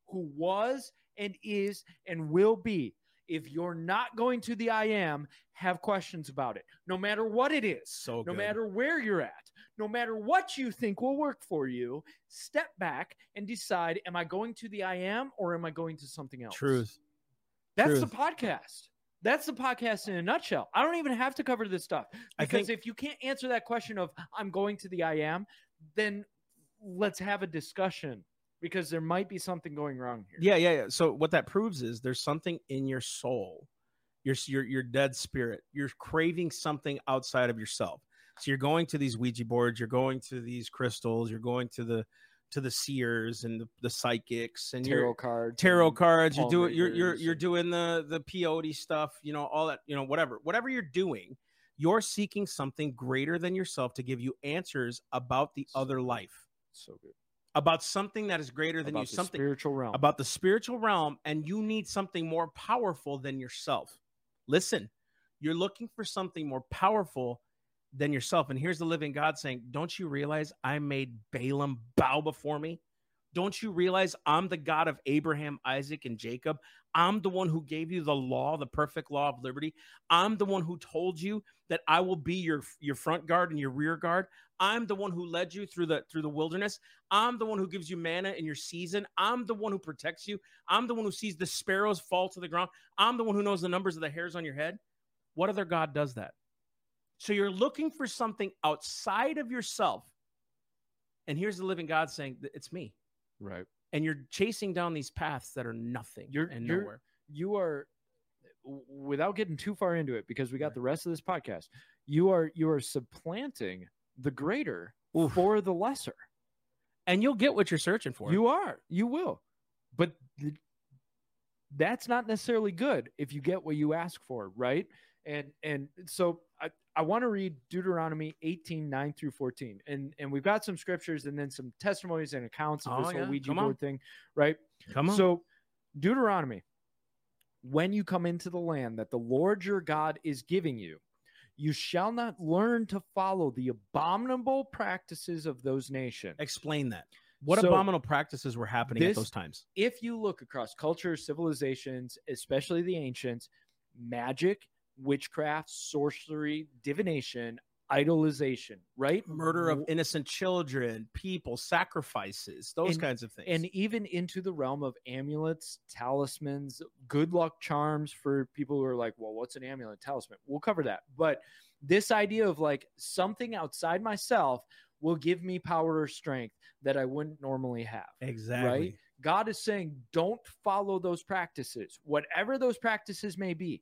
who was and is and will be. If you're not going to the I am, have questions about it. No matter what it is, So no good. matter where you're at, no matter what you think will work for you, step back and decide am I going to the I am or am I going to something else? Truth. That's the podcast. That's the podcast in a nutshell. I don't even have to cover this stuff because think- if you can't answer that question of I'm going to the I am, then let's have a discussion because there might be something going wrong here. Yeah, yeah, yeah. So what that proves is there's something in your soul. your your your dead spirit. You're craving something outside of yourself. So you're going to these Ouija boards, you're going to these crystals, you're going to the to the seers and the, the psychics and tarot your cards, tarot cards. You're doing you're you're you're doing the the peyote stuff. You know all that. You know whatever whatever you're doing, you're seeking something greater than yourself to give you answers about the other life, So good. About something that is greater than About you, something spiritual realm. about the spiritual realm, and you need something more powerful than yourself. Listen, you're looking for something more powerful than yourself. And here's the living God saying, Don't you realize I made Balaam bow before me? Don't you realize I'm the God of Abraham, Isaac, and Jacob? I'm the one who gave you the law, the perfect law of liberty. I'm the one who told you that I will be your your front guard and your rear guard. I'm the one who led you through the through the wilderness. I'm the one who gives you manna in your season. I'm the one who protects you. I'm the one who sees the sparrows fall to the ground. I'm the one who knows the numbers of the hairs on your head. What other God does that? So you're looking for something outside of yourself. And here's the living God saying, It's me. right. And you're chasing down these paths that are nothing You're- and you're- nowhere. You are without getting too far into it because we got Right. the rest of this podcast. You are you are supplanting the greater Oof. for the lesser. And you'll get what you're searching for. You are. You will. But th- that's not necessarily good if you get what you ask for, right? And and so I, want to read Deuteronomy 18, 9 through 14. And and we've got some scriptures and then some testimonies and accounts of Oh, this yeah. whole Ouija Come on. board thing, right? Come on. So Deuteronomy, when you come into the land that the Lord your God is giving you, you shall not learn to follow the abominable practices of those nations. Explain that. What So, abominable practices were happening at those times? if you look across cultures, civilizations, especially the ancients, magic, witchcraft, sorcery, divination, idolization, right? Murder of innocent children, people, sacrifices, those And- kinds of things. and even into the realm of amulets, talismans, good luck charms for people who are like, well, what's an amulet talisman? We'll cover that. But this idea of like something outside myself will give me power or strength that I wouldn't normally have. exactly. Right? God is saying, don't follow those practices, whatever those practices may be.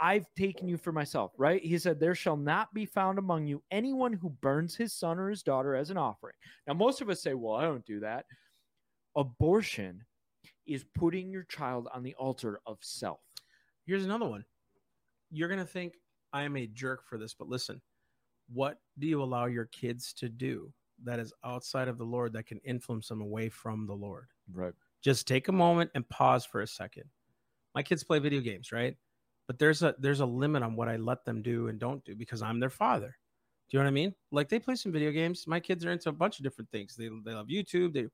I've taken you for myself, right? He said, There shall not be found among you anyone who burns his son or his daughter as an offering. Now, most of us say, Well, I don't do that. Abortion is putting your child on the altar of self. Here's another one. You're going to think I am a jerk for this, but listen, what do you allow your kids to do that is outside of the Lord that can influence them away from the Lord? Right. Just take a moment and pause for a second. My kids play video games, right? But there's a there's a limit on what I let them do and don't do because I'm their father. Do you know what I mean? Like they play some video games. My kids are into a bunch of different things. They they love YouTube. They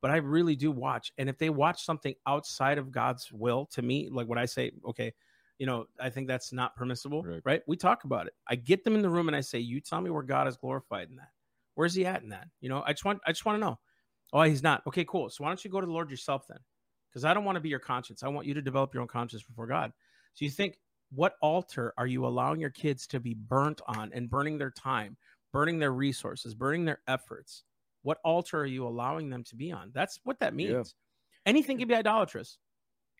but I really do watch. And if they watch something outside of God's will to me, like what I say, okay, you know, I think that's not permissible, Right. right? We talk about it. I get them in the room and I say, you tell me where God is glorified in that. Where's he at in that? You know, I just want I just want to know. Oh, he's not. Okay, cool. So why don't you go to the Lord yourself then? Because I don't want to be your conscience. I want you to develop your own conscience before God. So you think, what altar are you allowing your kids to be burnt on and burning their time, burning their resources, burning their efforts? What altar are you allowing them to be on? That's what that means. Yeah. Anything can be idolatrous.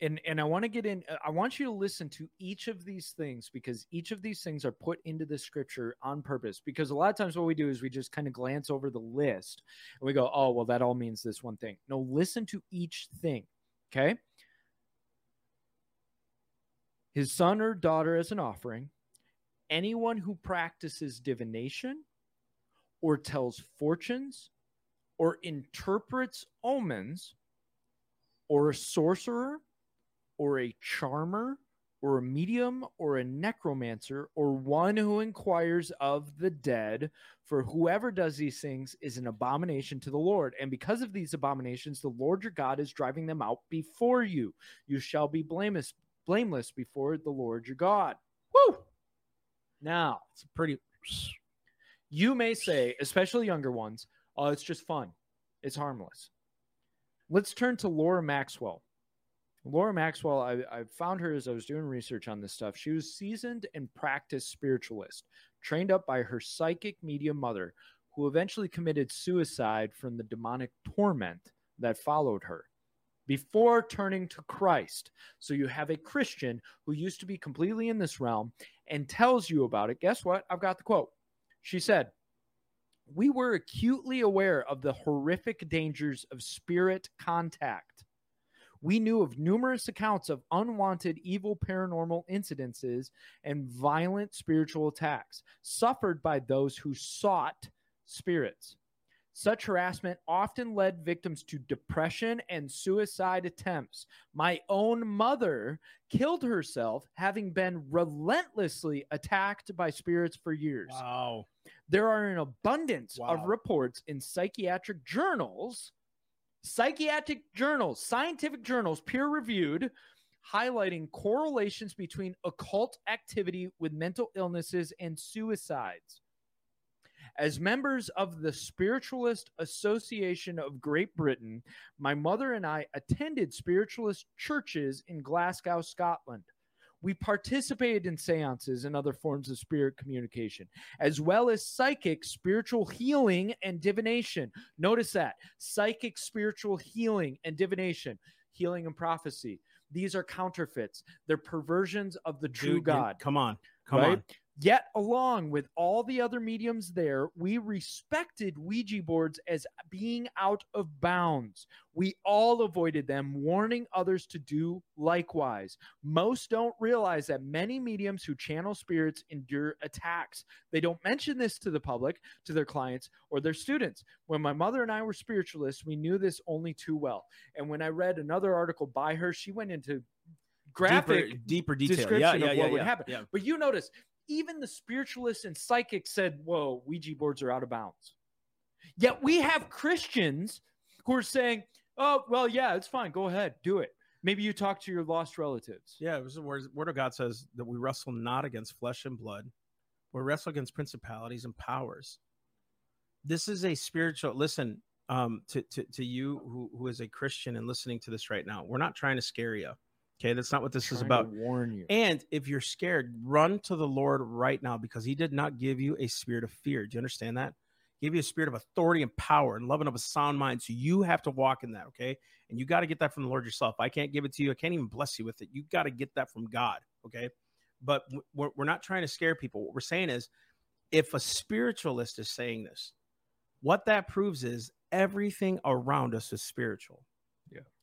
and and I want to get in I want you to listen to each of these things because each of these things are put into the scripture on purpose because a lot of times what we do is we just kind of glance over the list and we go oh well that all means this one thing no listen to each thing okay his son or daughter as an offering anyone who practices divination or tells fortunes or interprets omens or a sorcerer or a charmer or a medium or a necromancer or one who inquires of the dead for whoever does these things is an abomination to the lord. And because of these abominations the lord your god is driving them out before you. You shall be blameless blameless before the lord your god woo now It's pretty. you may say especially younger ones oh it's just fun it's harmless let's turn to laura maxwell Laura Maxwell, I, I found her as I was doing research on this stuff. She was seasoned and practiced spiritualist, trained up by her psychic medium mother, who eventually committed suicide from the demonic torment that followed her. Before turning to Christ. So you have a Christian who used to be completely in this realm and tells you about it. Guess what? I've got the quote. She said, We were acutely aware of the horrific dangers of spirit contact. We knew of numerous accounts of unwanted evil paranormal incidences and violent spiritual attacks suffered by those who sought spirits. Such harassment often led victims to depression and suicide attempts. My own mother killed herself, having been relentlessly attacked by spirits for years. Wow. There are an abundance of reports in psychiatric journals, psychiatric journals, scientific journals, peer reviewed, highlighting correlations between occult activity with mental illnesses and suicides. As members of the Spiritualist Association of Great Britain, my mother and I attended spiritualist churches in Glasgow, Scotland. We participated in seances and other forms of spirit communication, as well as psychic, spiritual healing, and divination. Notice that psychic, spiritual healing, and divination, healing and prophecy. These are counterfeits, they're perversions of the true Dude, God. Come on. Come right? on. Yet, along with all the other mediums there, we respected Ouija boards as being out of bounds. We all avoided them, warning others to do likewise. Most don't realize that many mediums who channel spirits endure attacks. They don't mention this to the public, to their clients, or their students. When my mother and I were spiritualists, we knew this only too well. And when I read another article by her, she went into graphic deeper, deeper detail. description yeah, of what yeah, would yeah, happen. Yeah. But you notice, even the spiritualists and psychics said, whoa, Ouija boards are out of bounds. Yet we have Christians who are saying, oh, well, yeah, it's fine. Go ahead, do it. Maybe you talk to your lost relatives. Yeah, it was the word, word of God says that we wrestle not against flesh and blood, we wrestle against principalities and powers. This is a spiritual. Listen, um, to to, to you who, who is a Christian and listening to this right now, we're not trying to scare you. Okay, that's not what this is about. warn you. And if you're scared, run to the Lord right now because He did not give you a spirit of fear. Do you understand that? He gave you a spirit of authority and power and love and of a sound mind. So you have to walk in that, okay? And you got to get that from the Lord yourself. I can't give it to you. I can't even bless you with it. You got to get that from God, okay? But we're, we're not trying to scare people. What we're saying is if a spiritualist is saying this, what that proves is everything around us is spiritual.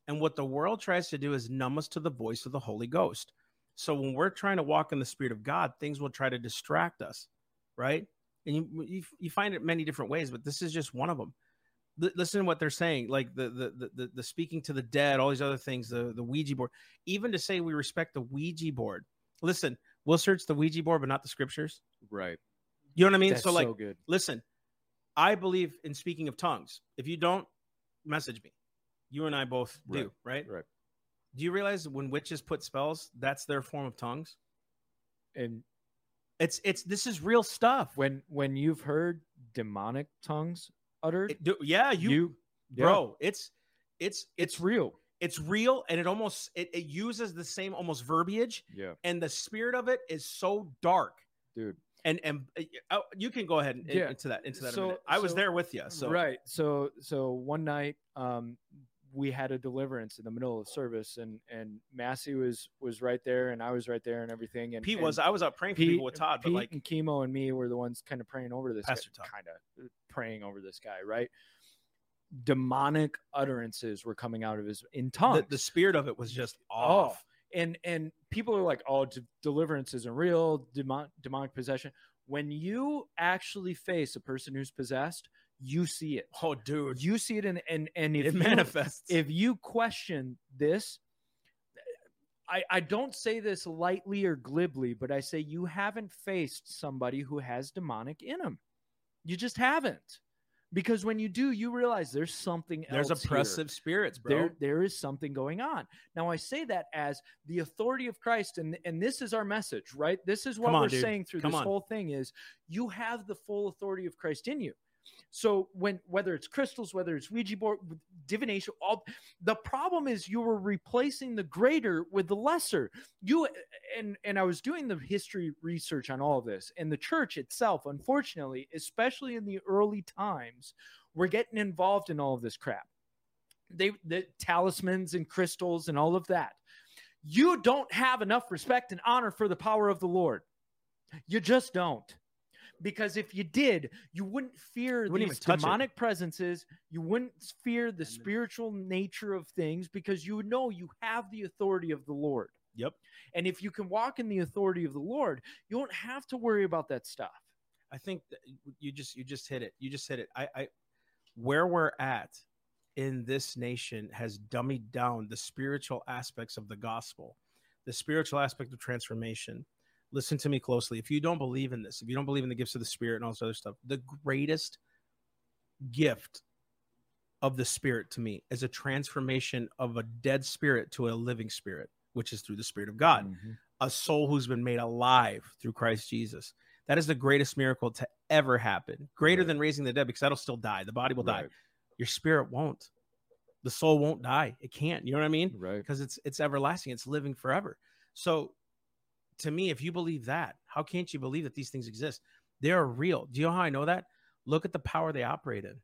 And what the world tries to do is numb us to the voice of the Holy Ghost. So when we're trying to walk in the Spirit of God, things will try to distract us, right? And you you, you find it many different ways, but this is just one of them. L- listen to what they're saying, like the, the the the the speaking to the dead, all these other things, the the Ouija board. Even to say we respect the Ouija board. Listen, we'll search the Ouija board, but not the scriptures. right. You know what I mean? That's so like, so good. listen, I believe in speaking of tongues. If you don't, message me. You and I both do, Right, right? right. Do you realize when witches put spells, that's their form of tongues? And It's it's this is real stuff. when when you've heard demonic tongues uttered, It- do- yeah, you, you, bro, it's it's it's it's real. it's real and it almost it, it uses the same almost verbiage Yeah, and the spirit of it is so dark. dude. And and uh, you can go ahead and Yeah. into that into that. So- I was so- there with you. So right so so one night um we had a deliverance in the middle of service and and massey was was right there and i was right there and everything and Pete and was I was out praying for people with Todd, but Pete like and chemo and me were the ones kind of praying over this Pastor guy, Todd. kind of uh, praying over this guy right demonic utterances were coming out of his in tongues the, the spirit of it was just Oh, off. and and people are like, "Oh, de- deliverance isn't real, demon- demonic possession." When you actually face a person who's possessed, you see it. Oh, dude, You see it, and and and if it you, manifests. if you question this, I I don't say this lightly or glibly, but I say you haven't faced somebody who has demonic in them. You just haven't, because when you do, you realize there's something There's else here oppressive spirits, bro. there there is something going on now i say that as the authority of christ and and this is our message right this is what on, we're dude. saying through Come this on. whole thing is you have the full authority of christ in you so when whether it's crystals whether it's ouija board divination all the problem is you were replacing the greater with the lesser you and and i was doing the history research on all of this and the church itself unfortunately especially in the early times we're getting involved in all of this crap they the talismans and crystals and all of that. You don't have enough respect and honor for the power of the Lord. You just don't. Because if you did, you wouldn't fear wouldn't these touch it. demonic presences. You wouldn't fear the spiritual nature of things because you would know you have the authority of the Lord. Yep. And if you can walk in the authority of the Lord, you don't have to worry about that stuff. I think that you just you just hit it. You just hit it. I, I where we're at in this nation has dummied down the spiritual aspects of the gospel, the spiritual aspect of transformation. Listen to me closely. If you don't believe in this, if you don't believe in the gifts of the spirit and all this other stuff, the greatest gift of the spirit to me is a transformation of a dead spirit to a living spirit, which is through the spirit of God Mhm. a soul who's been made alive through Christ Jesus. That is the greatest miracle to ever happen, greater Right. than raising the dead, because that'll still die. The body will die. Your spirit won't. The soul won't die. It can't. You know what I mean? Right. Because it's it's everlasting. It's living forever. So, to me, if you believe that, how can't you believe that these things exist? They are real. Do you know how I know that? Look at the power they operate in.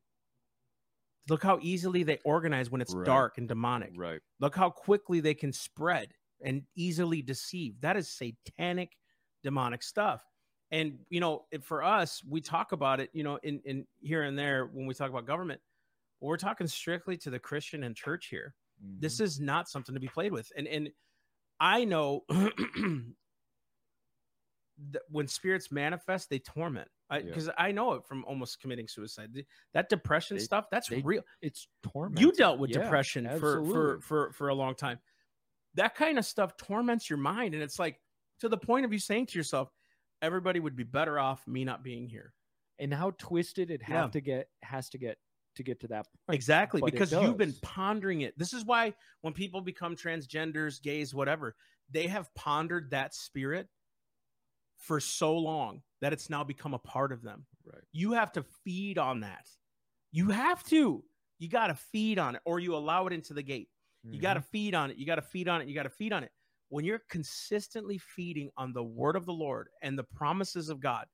Look how easily they organize when it's Right. dark and demonic. Right. Look how quickly they can spread and easily deceive. That is satanic, demonic stuff. And you know, for us, we talk about it, you know, in in here and there when we talk about government. We're talking strictly to the Christian and church here. Mm-hmm. This is not something to be played with. And and I know that when spirits manifest, they torment. Yeah. Because I, know it from almost committing suicide. That depression They- stuff, that's they- real it's torment. you dealt with Yeah, depression for, for for for a long time that kind of stuff torments your mind and it's like to the point of you saying to yourself everybody would be better off me not being here and how twisted it have Yeah. to get has to get to get to that point. exactly But because you've been pondering it this is why when people become transgenders gays whatever they have pondered that spirit for so long that it's now become a part of them Right. you have to feed on that you have to you got to feed on it or you allow it into the gate You got to feed on it. You got to feed on it. You got to feed on it. When you're consistently feeding on the word of the Lord and the promises of God,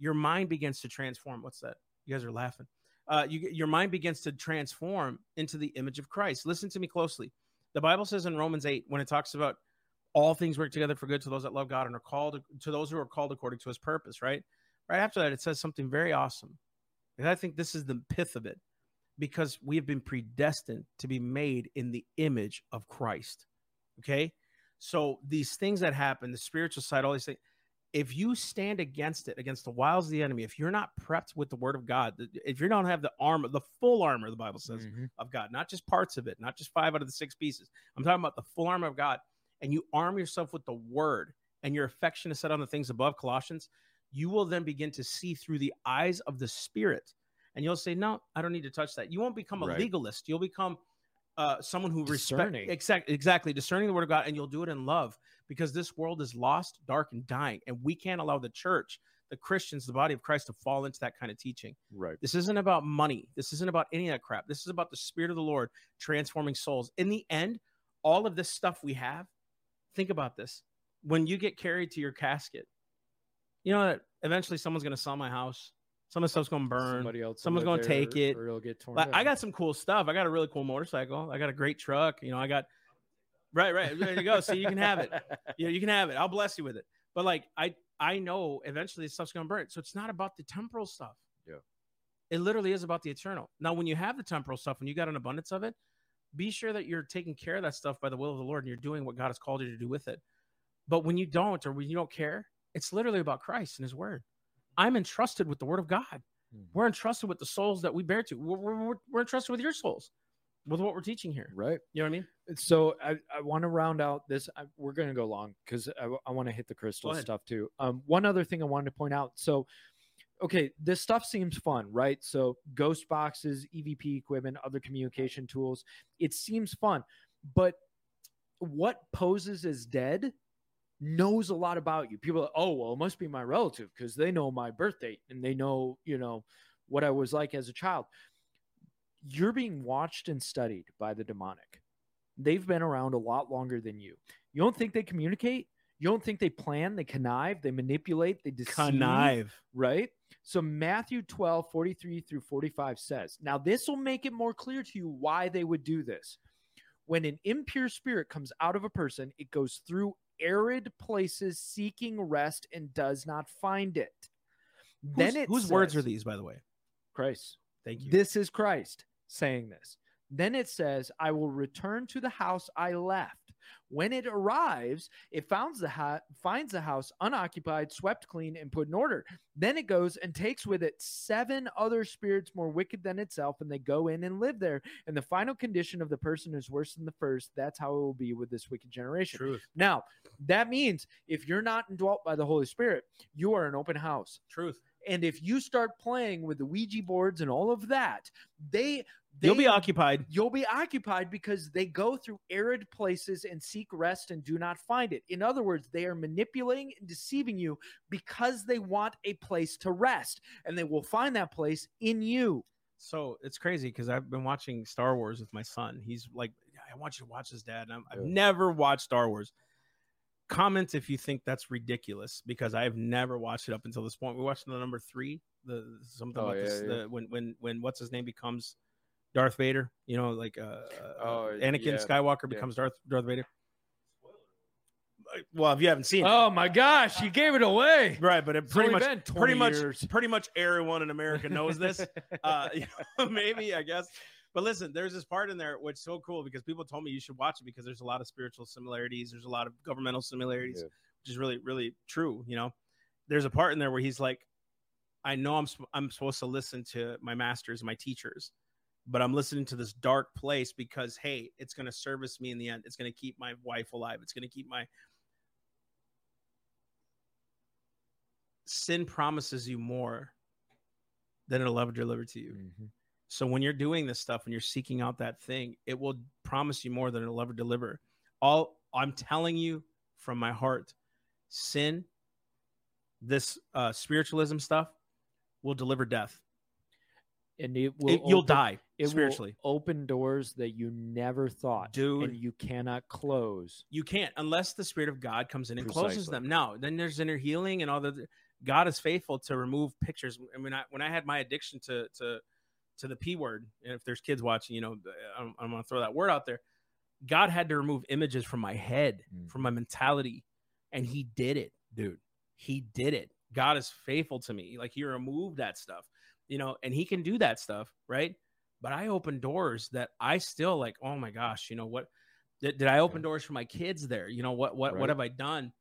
your mind begins to transform. What's that? You guys are laughing. Uh, you, your mind begins to transform into the image of Christ. Listen to me closely. The Bible says in Romans 8, when it talks about all things work together for good to those that love God and are called to those who are called according to his purpose, right? Right after that, it says something very awesome. And I think this is the pith of it because we have been predestined to be made in the image of Christ. Okay. So these things that happen, the spiritual side, all these things, if you stand against it, against the wiles of the enemy, if you're not prepped with the word of God, if you don't have the armor, the full armor, the Bible says, Mhm. of God, not just parts of it, not just five out of the six pieces. I'm talking about the full armor of God, and you arm yourself with the word, and your affection is set on the things above, Colossians, you will then begin to see through the eyes of the Spirit. And you'll say, No, I don't need to touch that. You won't become a Right. legalist. You'll become uh, someone who respects exactly, exactly discerning the word of God, and you'll do it in love because this world is lost, dark, and dying, and we can't allow the church, the Christians, the body of Christ, to fall into that kind of teaching. Right. This isn't about money. This isn't about any of that crap. This is about the Spirit of the Lord transforming souls. In the end, all of this stuff we have, think about this. When you get carried to your casket, you know that eventually someone's going to sell my house. Some of the stuff's going to burn. Somebody else. Someone's gonna take it. or it'll get torn. Like, I got some cool stuff. I got a really cool motorcycle. I got a great truck. You know, I got right, right. There you go. See, you can have it. You know, you can have it. I'll bless you with it. But like, I I know eventually this stuff's gonna burn. So it's not about the temporal stuff. Yeah. It literally is about the eternal. Now, when you have the temporal stuff and you got an abundance of it, be sure that you're taking care of that stuff by the will of the Lord and you're doing what God has called you to do with it. But when you don't or when you don't care, it's literally about Christ and His Word. I'm entrusted with the Word of God. Mhm. We're entrusted with the souls that we bear to. We're, we're, we're- we're entrusted with your souls, with what we're teaching here. right. You know what I mean? So I, I want to round out this. I, we're going to go long because I, I want to hit the crystal stuff too. Um, one other thing I wanted to point out. So, okay, this stuff seems fun, right? So ghost boxes, EVP equipment, other communication tools. It seems fun, but what poses as dead knows a lot about you. People, are, oh well, it must be my relative because they know my birth date and they know, you know, what I was like as a child. You're being watched and studied by the demonic. They've been around a lot longer than you. You don't think they communicate? You don't think they plan, they connive, they manipulate, they deceive, Connive. right? So Matthew 12, 43 through 45 says, Now this will make it more clear to you why they would do this. When an impure spirit comes out of a person, it goes through arid places seeking rest and does not find it. Whose, Then it whose words are these, by the way? Christ. Thank you. This is Christ saying this. Then it says, I will return to the house I left. When it arrives, it finds the, ha- finds the house unoccupied, swept clean, and put in order. Then it goes and takes with it seven other spirits more wicked than itself, and they go in and live there. And the final condition of the person is worse than the first. That's how it will be with this wicked generation. Truth. Now, that means if you're not indwelt by the Holy Spirit, you are an open house. Truth. And if you start playing with the Ouija boards and all of that, they, they You'll be occupied. you'll be occupied because they go through arid places and seek rest and do not find it. In other words, they are manipulating and deceiving you because they want a place to rest, and they will find that place in you. So it's crazy because I've been watching Star Wars with my son. He's like, I want you to watch this, Dad. And I'm, I've Yeah. never watched Star Wars. Comment if you think that's ridiculous because I've never watched it up until this point. We watched the number three, the something Oh, about this, yeah, yeah. the when when when what's his name becomes Darth Vader. You know, like uh, Oh, uh, Anakin yeah. Skywalker Yeah. becomes Darth Darth Vader. Well, if you haven't seen it, Oh my gosh, you gave it away. right? But it It's pretty much, been 20 pretty much, pretty much everyone in America knows this. uh you know, maybe i guess but listen there's this part in there which is so cool because people told me you should watch it because there's a lot of spiritual similarities there's a lot of governmental similarities Yeah. which is really really true you know there's a part in there where he's like i know i'm i'm supposed to listen to my masters my teachers but i'm listening to this dark place because hey it's going to service me in the end it's going to keep my wife alive it's going to keep my sin promises you more than it'll ever deliver to you Mhm. So when you're doing this stuff and you're seeking out that thing, it will promise you more than it'll ever deliver. All I'm telling you from my heart, sin, this uh, spiritualism stuff will deliver death. And it will It- you'll die it spiritually. will open doors that you never thought, Dude. and you cannot close. You can't unless the spirit of God comes in and closes them. Now, then there's inner healing and all the God is faithful to remove pictures. And when I when I had my addiction to to to the p word, and if there's kids watching, you know, I'm, I'm going to throw that word out there. God had to remove images from my head, Mm. from my mentality, and He did it, dude. He did it. God is faithful to me. Like He removed that stuff, you know, and He can do that stuff, right? But I opened doors that I still like. Oh my gosh, you know what? Did, did I open doors for my kids there? You know what? What Right. what have I done?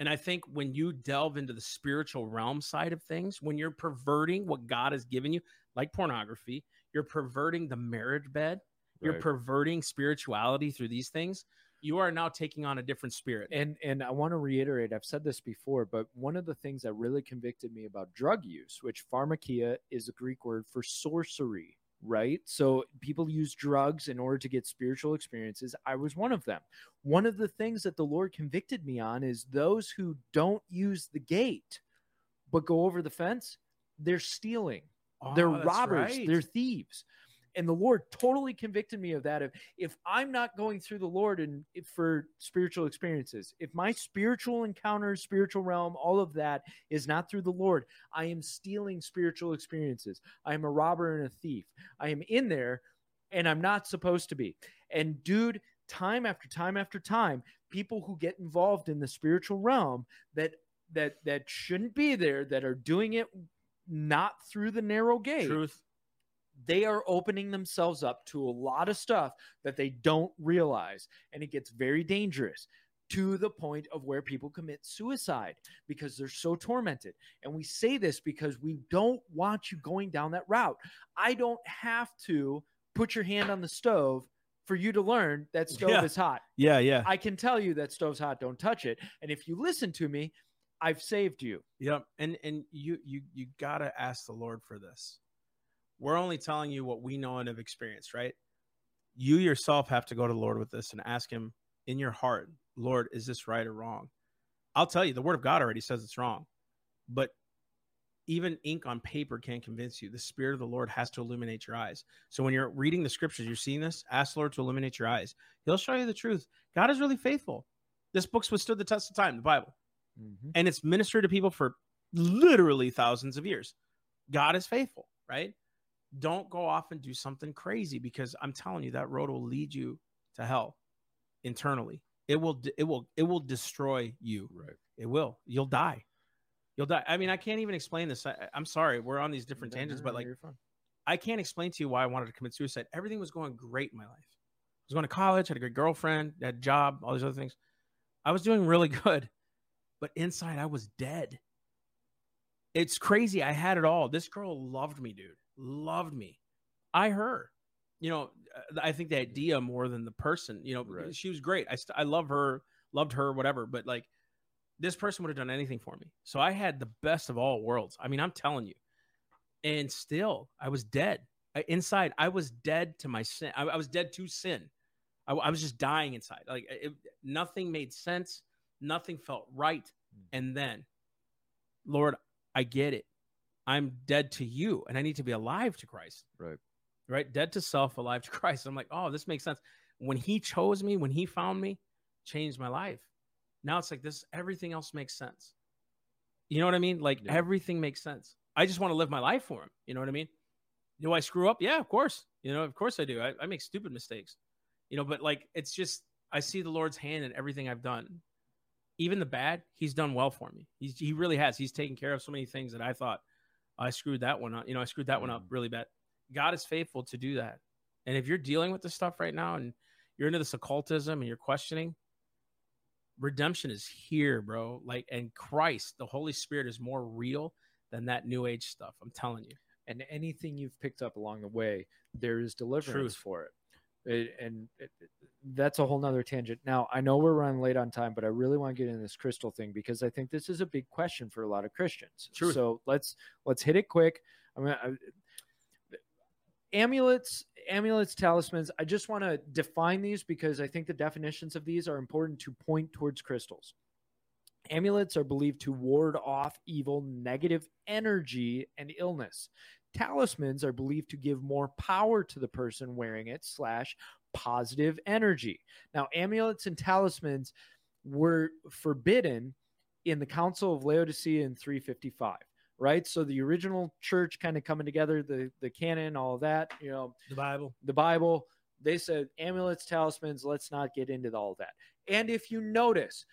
And I think when you delve into the spiritual realm side of things, when you're perverting what God has given you, like pornography, you're perverting the marriage bed, you're perverting spirituality through these things. You are now taking on a different spirit. And and I want to reiterate, I've said this before, but one of the things that really convicted me about drug use, which pharmakia is a Greek word for sorcery, right? So people use drugs in order to get spiritual experiences. I was one of them. One of the things that the Lord convicted me on is those who don't use the gate but go over the fence, they're stealing. they're Oh, robbers, right. they're thieves. And the Lord totally convicted me of that. If, if I'm not going through the Lord and for spiritual experiences, if my spiritual encounters, spiritual realm, all of that is not through the Lord, I am stealing spiritual experiences. I am a robber and a thief. I am in there and I'm not supposed to be. And dude, time after time after time, people who get involved in the spiritual realm that that that shouldn't be there, that are doing it not through the narrow gate Truth. They are opening themselves up to a lot of stuff that they don't realize and it gets very dangerous to the point of where people commit suicide because they're so tormented and we say this because we don't want you going down that route i don't have to put your hand on the stove for you to learn that stove Yeah. is hot Yeah, yeah. i can tell you that stove's hot don't touch it and if you listen to me i've saved you Yep. And and you you you gotta ask the Lord for this. We're only telling you what we know and have experienced, right? You yourself have to go to the Lord with this and ask him in your heart, Lord, is this right or wrong? I'll tell you, the word of God already says it's wrong. But even ink on paper can't convince you. The spirit of the Lord has to illuminate your eyes. So when you're reading the scriptures, you're seeing this, ask the Lord to illuminate your eyes. He'll show you the truth. God is really faithful. This book's withstood the test of time, the Bible, Mhm. and it's ministered to people for literally thousands of years. God is faithful, right? Don't go off and do something crazy because I'm telling you that road will lead you to hell internally. It will it will it will destroy you. Right. It will. You'll die. You'll die. I mean, I can't even explain this. I, I'm sorry. We're on these different No, tangents, no, but like. I can't explain to you why I wanted to commit suicide. Everything was going great in my life. I was going to college, had a great girlfriend, had a job, all these other things. I was doing really good, but inside I was dead. It's crazy. I had it all. This girl loved me, dude. Loved me. I her. You know, uh, I think the idea more than the person. You know, Right. she was great. I st- I love her, loved her, whatever. But like, this person would have done anything for me. So I had the best of all worlds. I mean, I'm telling you. And still, I was dead. I, inside, I was dead to my sin. I, I was dead to sin. I, I was just dying inside. Like it, nothing made sense. Nothing felt right. And then, Lord, I get it. I'm dead to you, and I need to be alive to Christ. Right. Right. Dead to self, alive to Christ. I'm like, oh, this makes sense. When He chose me, when He found me, changed my life. Now it's like this. Everything else makes sense. You know what I mean? Like Yeah. everything makes sense. I just want to live my life for Him. You know what I mean? Do I screw up? Yeah, of course. You know, of course I do. I, I make stupid mistakes. You know, but like it's just I see the Lord's hand in everything I've done. Even the bad, He's done well for me. He's He really has. He's taken care of so many things that I thought I screwed that one up. You know, I screwed that one up Mhm. really bad. God is faithful to do that. And if you're dealing with this stuff right now and you're into this occultism and you're questioning, redemption is here, bro. Like, and Christ, the Holy Spirit is more real than that new age stuff. I'm telling you. and anything you've picked up along the way, there is deliverance Truth. for it. And that's a whole nother tangent. Now, I know we're running late on time, but I really want to get in this crystal thing because I think this is a big question for a lot of Christians. Truth. So let's let's hit it quick. I'm gonna, I, amulets, amulets, talismans. I just want to define these because I think the definitions of these are important to point towards crystals. Amulets are believed to ward off evil, negative energy, and illness. Talismans are believed to give more power to the person wearing it, slash, positive energy. Now, amulets and talismans were forbidden in the Council of Laodicea in 355, right? So the original church kind of coming together, the, the canon, all that, you know, The Bible. the Bible, they said amulets, talismans, let's not get into all that. And if you notice,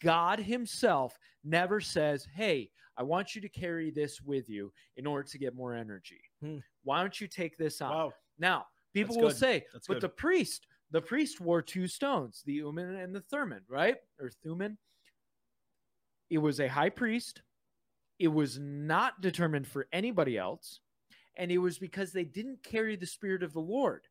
God Himself never says, Hey, I want you to carry this with you in order to get more energy. Hmm. Why don't you take this on? Wow. Now, people That's will good. say, That's but good. the priest, the priest wore two stones, the Uman and the Thurman, right? Or Thuman. It was a high priest. It was not determined for anybody else. And it was because they didn't carry the Spirit of the Lord.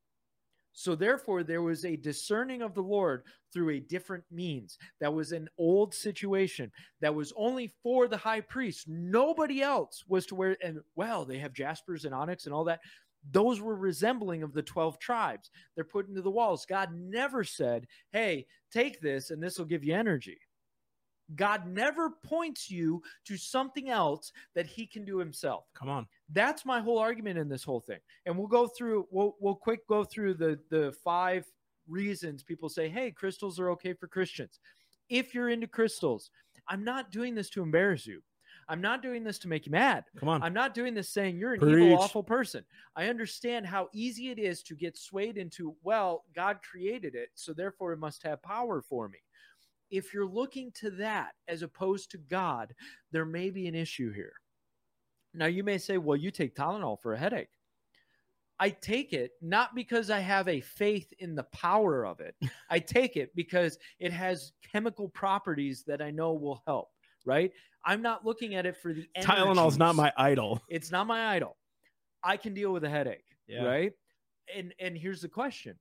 So therefore, there was a discerning of the Lord through a different means. That was an old situation that was only for the high priest. Nobody else was to wear. And well, they have jaspers and onyx and all that. Those were resembling of the 12 tribes. They're put into the walls. God never said, hey, take this and this will give you energy. God never points you to something else that he can do himself. Come on. that's my whole argument in this whole thing. And we'll go through we'll we'll quick go through the the five reasons people say hey crystals are okay for christians. If you're into crystals i'm not doing this to embarrass you. I'm not doing this to make you mad. Come on. i'm not doing this saying you're an Preach. evil awful person. I understand how easy it is to get swayed into well god created it so therefore it must have power for me if you're looking to that as opposed to god there may be an issue here now you may say, well, you take Tylenol for a headache. I take it not because I have a faith in the power of it. I take it because it has chemical properties that I know will help, right? I'm not looking at it for the Tylenol's not my idol. it's not my idol. I can deal with a headache, Yeah. right? And and here's the question.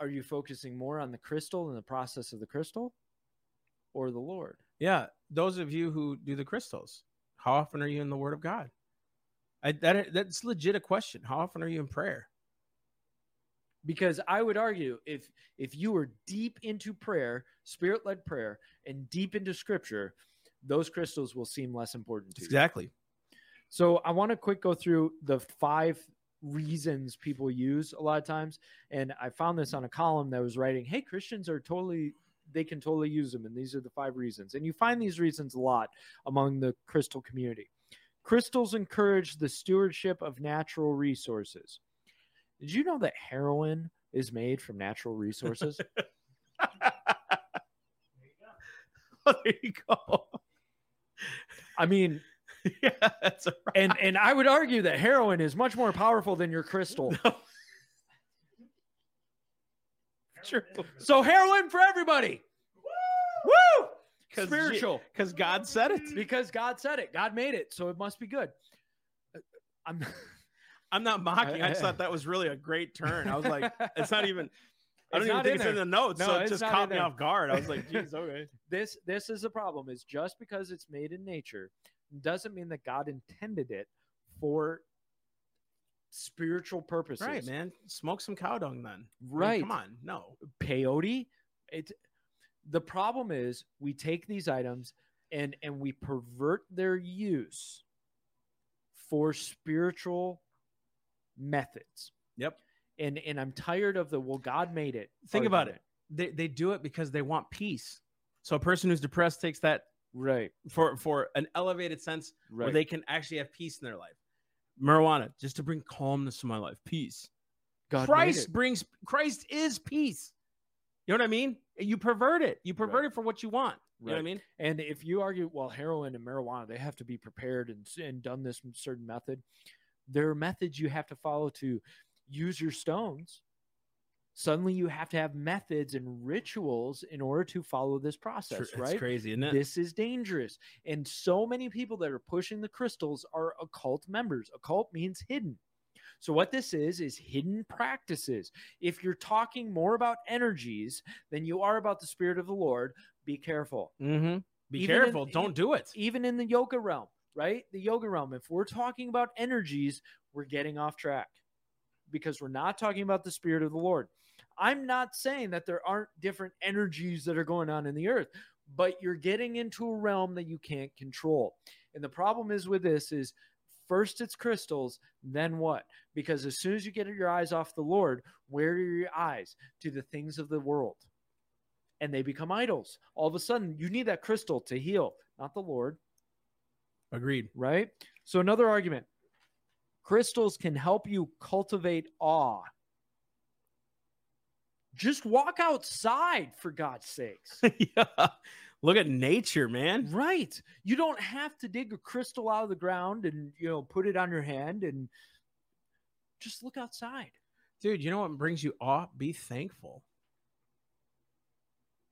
Are you focusing more on the crystal and the process of the crystal or the Lord? Yeah. Those of you who do the crystals, how often are you in the Word of God? I, that that's legit a question. How often are you in prayer? because i would argue if if you were deep into prayer spirit-led prayer and deep into scripture those crystals will seem less important to you Exactly. so i want to quick go through the five reasons people use a lot of times and i found this on a column that was writing hey christians are totally they can totally use them. And these are the five reasons. And you find these reasons a lot among the crystal community. Crystals encourage the stewardship of natural resources. Did you know that heroin is made from natural resources? there you go. I mean, yeah, that's right. and and I would argue that heroin is much more powerful than your crystal. True. So heroin for everybody. Woo! Spiritual. Because God said it. Because God said it. God made it. So it must be good. Uh, I'm I'm not mocking. I just thought that was really a great turn. I was like, it's not even. I don't even think in it's in the notes, No, so it just caught me there. off guard. I was like, "Geez, okay." this this is the problem is just because it's made in nature doesn't mean that God intended it for spiritual purposes. Right, man. Smoke some cow dung then. I mean, Right. come on. No. peyote it the problem is we take these items and and we pervert their use for spiritual methods Yep. and and i'm tired of the well god made it Think about it. They they do it because they want peace. So a person who's depressed takes that right for for an elevated sense where they can actually have peace in their life. Marijuana, just to bring calmness to my life, peace. god Christ brings Christ is peace. You know what I mean? You pervert it. You pervert Right. it for what you want. You know what I mean? and if you argue well heroin and marijuana they have to be prepared and, and done this certain method there are methods you have to follow to use your stones suddenly you have to have methods and rituals in order to follow this process Right? It's crazy, isn't it? this is dangerous and so many people that are pushing the crystals are occult members occult means hidden so what this is is hidden practices if you're talking more about energies than you are about the spirit of the lord be careful mm-hmm. Be Even in- careful. Don't do it. even in the yoga realm, right? The yoga realm, if we're talking about energies, we're getting off track because we're not talking about the spirit of the Lord. I'm not saying that there aren't different energies that are going on in the earth, but you're getting into a realm that you can't control. And the problem is with this is first it's crystals, then what? Because as soon as you get your eyes off the Lord, where are your eyes? To the things of the world. And they become idols. All of a sudden, you need that crystal to heal, not the Lord Agreed. right? So another argument. Crystals can help you cultivate awe. Just walk outside for God's sakes. yeah. Look at nature, man. right. You don't have to dig a crystal out of the ground and, you know, put it on your hand and just look outside. Dude, you know what brings you awe? Be thankful.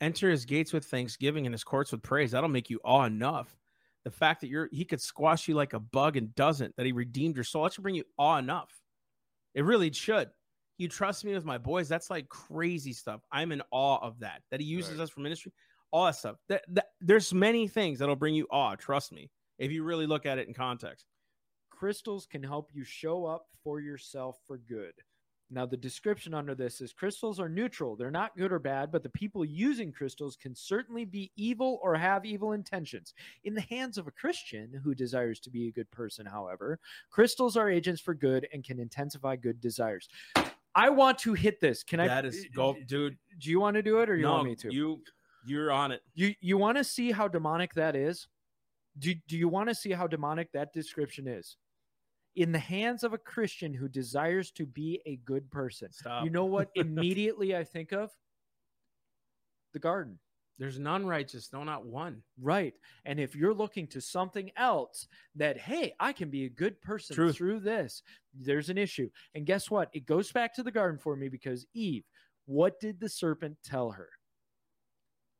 Enter his gates with thanksgiving and his courts with praise. That'll make you awe enough. The fact that you're he could squash you like a bug and doesn't, that he redeemed your soul, that should bring you awe enough. It really should. You trust me with my boys. That's like crazy stuff. I'm in awe of that. That he uses Right. us for ministry. All that stuff. That, that there's many things that'll bring you awe. Trust me. If you really look at it in context. crystals can help you show up for yourself for good. Now, the description under this is crystals are neutral. They're not good or bad, but the people using crystals can certainly be evil or have evil intentions. In the hands of a Christian who desires to be a good person, however, crystals are agents for good and can intensify good desires. I want to hit this. Can I? that is go, dude. Do you want to do it or you no, want me to? you you're on it. You you want to see how demonic that is? Do, do you want to see how demonic that description is? In the hands of a Christian who desires to be a good person. Stop. You know what immediately I think of? The garden. There's none righteous, no, not one. Right. And if you're looking to something else that, hey, I can be a good person Truth. through this, there's an issue. And guess what? It goes back to the garden for me because Eve, what did the serpent tell her?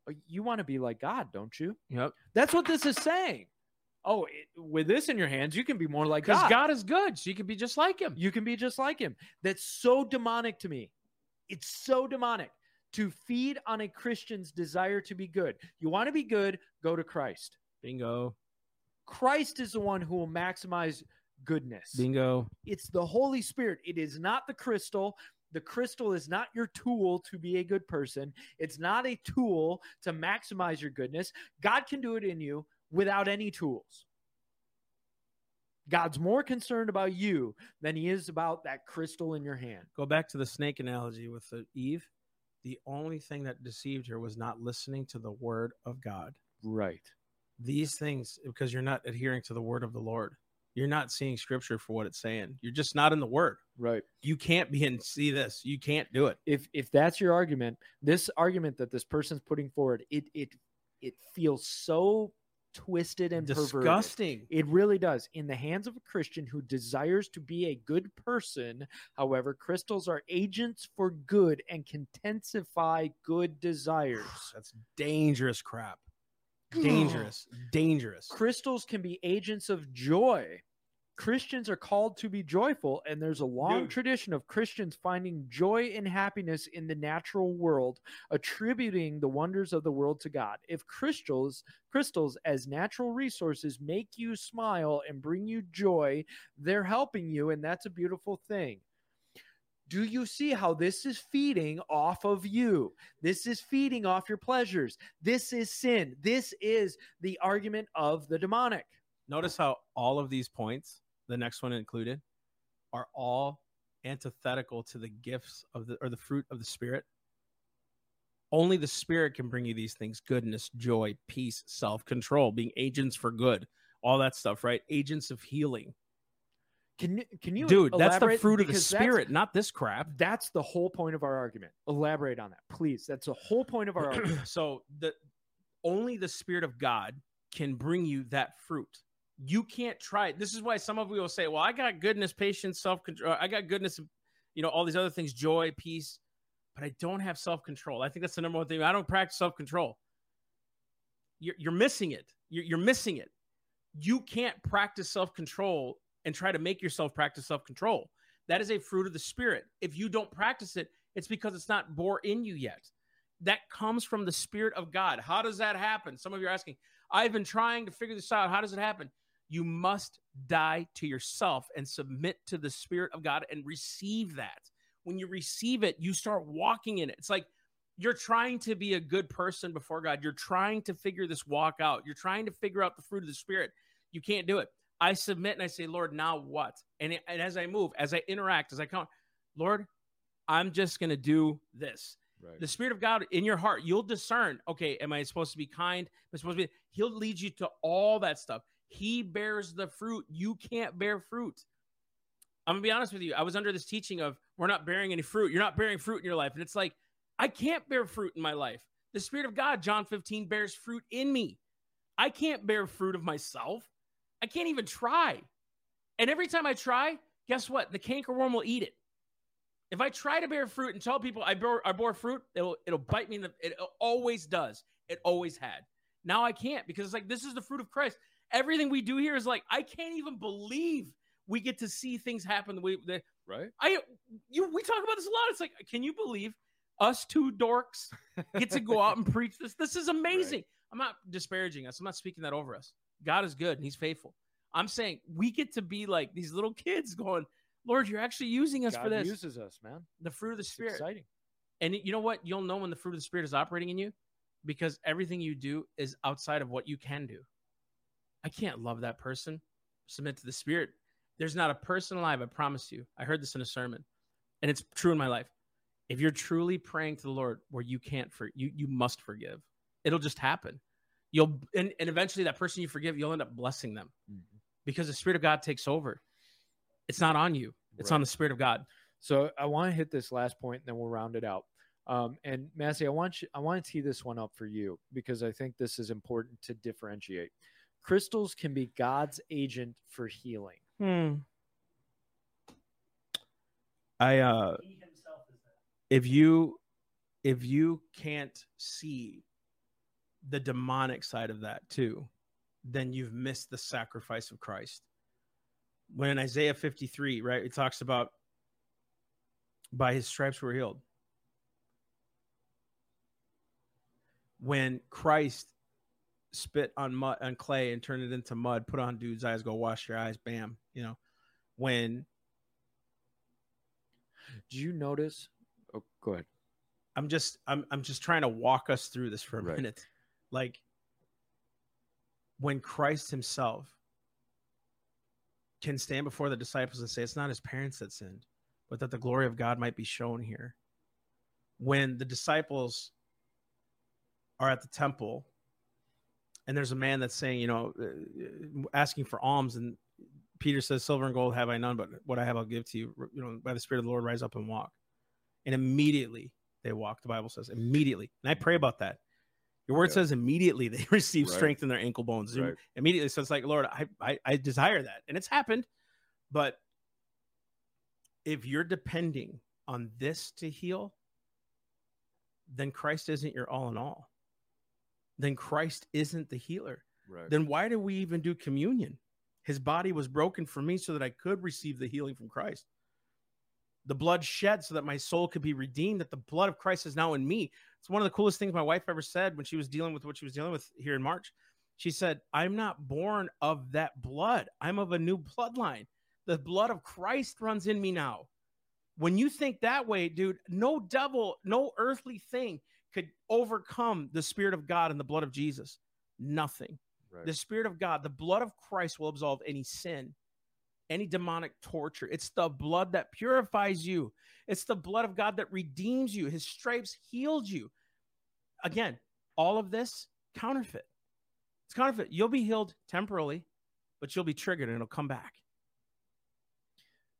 Oh, You want to be like God, don't you? Yep. That's what this is saying. Oh, it, with this in your hands, you can be more like God. Because God. God. is good. So you can be just like him. You can be just like him. That's so demonic to me. It's so demonic to feed on a Christian's desire to be good. You want to be good, go to Christ. Bingo. Christ is the one who will maximize goodness. Bingo. It's the Holy Spirit. It is not the crystal. The crystal is not your tool to be a good person. It's not a tool to maximize your goodness. God can do it in you without any tools. God's more concerned about you than he is about that crystal in your hand. Go back to the snake analogy with Eve. The only thing that deceived her was not listening to the word of God. Right. These things, because you're not adhering to the word of the Lord, you're not seeing scripture for what it's saying. You're just not in the word. Right. You can't be and see this. You can't do it. If if that's your argument, this argument that this person's putting forward, it it it feels so twisted and perverted. Disgusting. It really does. In the hands of a Christian who desires to be a good person, however, crystals are agents for good and can intensify good desires. That's dangerous crap. Hmm. Dangerous. dangerous. Crystals can be agents of joy. Christians are called to be joyful, and there's a long Dude. tradition of Christians finding joy and happiness in the natural world, attributing the wonders of the world to God. If crystals, crystals as natural resources make you smile and bring you joy, they're helping you, and that's a beautiful thing. Do you see how this is feeding off of you? This is feeding off your pleasures. This is sin. This is the argument of the demonic. Notice how all of these points, the next one included, are all antithetical to the gifts of the or the fruit of the spirit. Only the spirit can bring you these things goodness, joy, peace, self control, being agents for good, all that stuff, right? Agents of healing. Can you can you Dude, that's the fruit of the spirit, not this crap. That's the whole point of our argument. Elaborate on that, please. That's the whole point of our argument. so the only the spirit of God can bring you that fruit. You can't try it. This is why some of you will say, "Well, I got goodness, patience, self control. Uh, I got goodness, you know, all these other things, joy, peace, but I don't have self control." I think that's the number one thing. I don't practice self control. You're, you're missing it. You're, you're missing it. You can't practice self control and try to make yourself practice self control. That is a fruit of the spirit. If you don't practice it, it's because it's not bore in you yet. That comes from the spirit of God. How does that happen? Some of you are asking, I've been trying to figure this out. How does it happen? You must die to yourself and submit to the spirit of God and receive that. When you receive it, you start walking in it. It's like you're trying to be a good person before God. You're trying to figure this walk out. You're trying to figure out the fruit of the spirit. You can't do it. I submit and I say, Lord, now what? And, and as I move, as I interact, as I come, Lord, I'm just going to do this. Right. The Spirit of God in your heart, you'll discern, okay, am I supposed to be kind? Am I supposed to be? He'll lead you to all that stuff. He bears the fruit. You can't bear fruit. I'm to be honest with you. I was under this teaching of we're not bearing any fruit. You're not bearing fruit in your life. And it's like, I can't bear fruit in my life. The Spirit of God, John 15, bears fruit in me. I can't bear fruit of myself. I can't even try. And every time I try, guess what? The cankerworm will eat it. If I try to bear fruit and tell people I bore, I bore fruit, it'll it'll bite me in the. It always does. It always had. Now I can't because it's like this is the fruit of Christ. Everything we do here is like I can't even believe we get to see things happen the way the, Right. I you we talk about this a lot. It's like, can you believe us two dorks get to go out and preach this? This is amazing. I'm not disparaging us. I'm not speaking that over us. God is good and He's faithful. I'm saying we get to be like these little kids going, Lord, you're actually using us God for this. uses us, man. the fruit of the It's Spirit. exciting. And you know what? You'll know when the fruit of the Spirit is operating in you because everything you do is outside of what you can do. I can't love that person, submit to the Spirit. There's not a person alive, I promise you. I heard this in a sermon, and it's true in my life. If you're truly praying to the Lord where you can't for you, you must forgive. It'll just happen. You'll and, and eventually that person you forgive, you'll end up blessing them because the Spirit of God takes over. It's not on you. It's Right. on the Spirit of God. So I want to hit this last point, and then we'll round it out. Um, and Massey, I want you, I want to tee this one up for you because I think this is important to differentiate. Crystals can be God's agent for healing. Hmm. I uh if you if you can't see the demonic side of that too, then you've missed the sacrifice of Christ. When in Isaiah 53, right, it talks about by his stripes we're healed. When Christ spit on mud on clay and turn it into mud, put on dude's eyes, go wash your eyes, bam. You know, when Do you notice? Oh, go ahead. I'm just I'm I'm just trying to walk us through this for a Right. minute. Like when Christ himself can stand before the disciples and say it's not his parents that sinned, but that the glory of God might be shown here. when the disciples are at the temple and there's a man that's saying, you know, uh, asking for alms, and Peter says, "Silver and gold have I none, but what I have I'll give to you." You know, by the Spirit of the Lord, rise up and walk. And immediately they walk. The Bible says immediately, and I pray about that. Your word Yeah. says immediately they receive Right. strength in their ankle bones. Right. Immediately, so it's like, Lord, I, I I desire that, and it's happened. But if you're depending on this to heal, then Christ isn't your all in all. Then Christ isn't the healer. Right. Then why do we even do communion? His body was broken for me so that I could receive the healing from Christ. The blood shed so that my soul could be redeemed, that the blood of Christ is now in me. It's one of the coolest things my wife ever said when she was dealing with what she was dealing with here in March. She said, I'm not born of that blood. I'm of a new bloodline. The blood of Christ runs in me now. When you think that way, dude, no devil, no earthly thing could overcome the Spirit of God and the blood of Jesus. Nothing. right. The Spirit of God, the blood of Christ will absolve any sin, any demonic torture. It's the blood that purifies you, it's the blood of God that redeems you. His stripes healed you. Again, all of this counterfeit. It's counterfeit. You'll be healed temporarily, but you'll be triggered and it'll come back.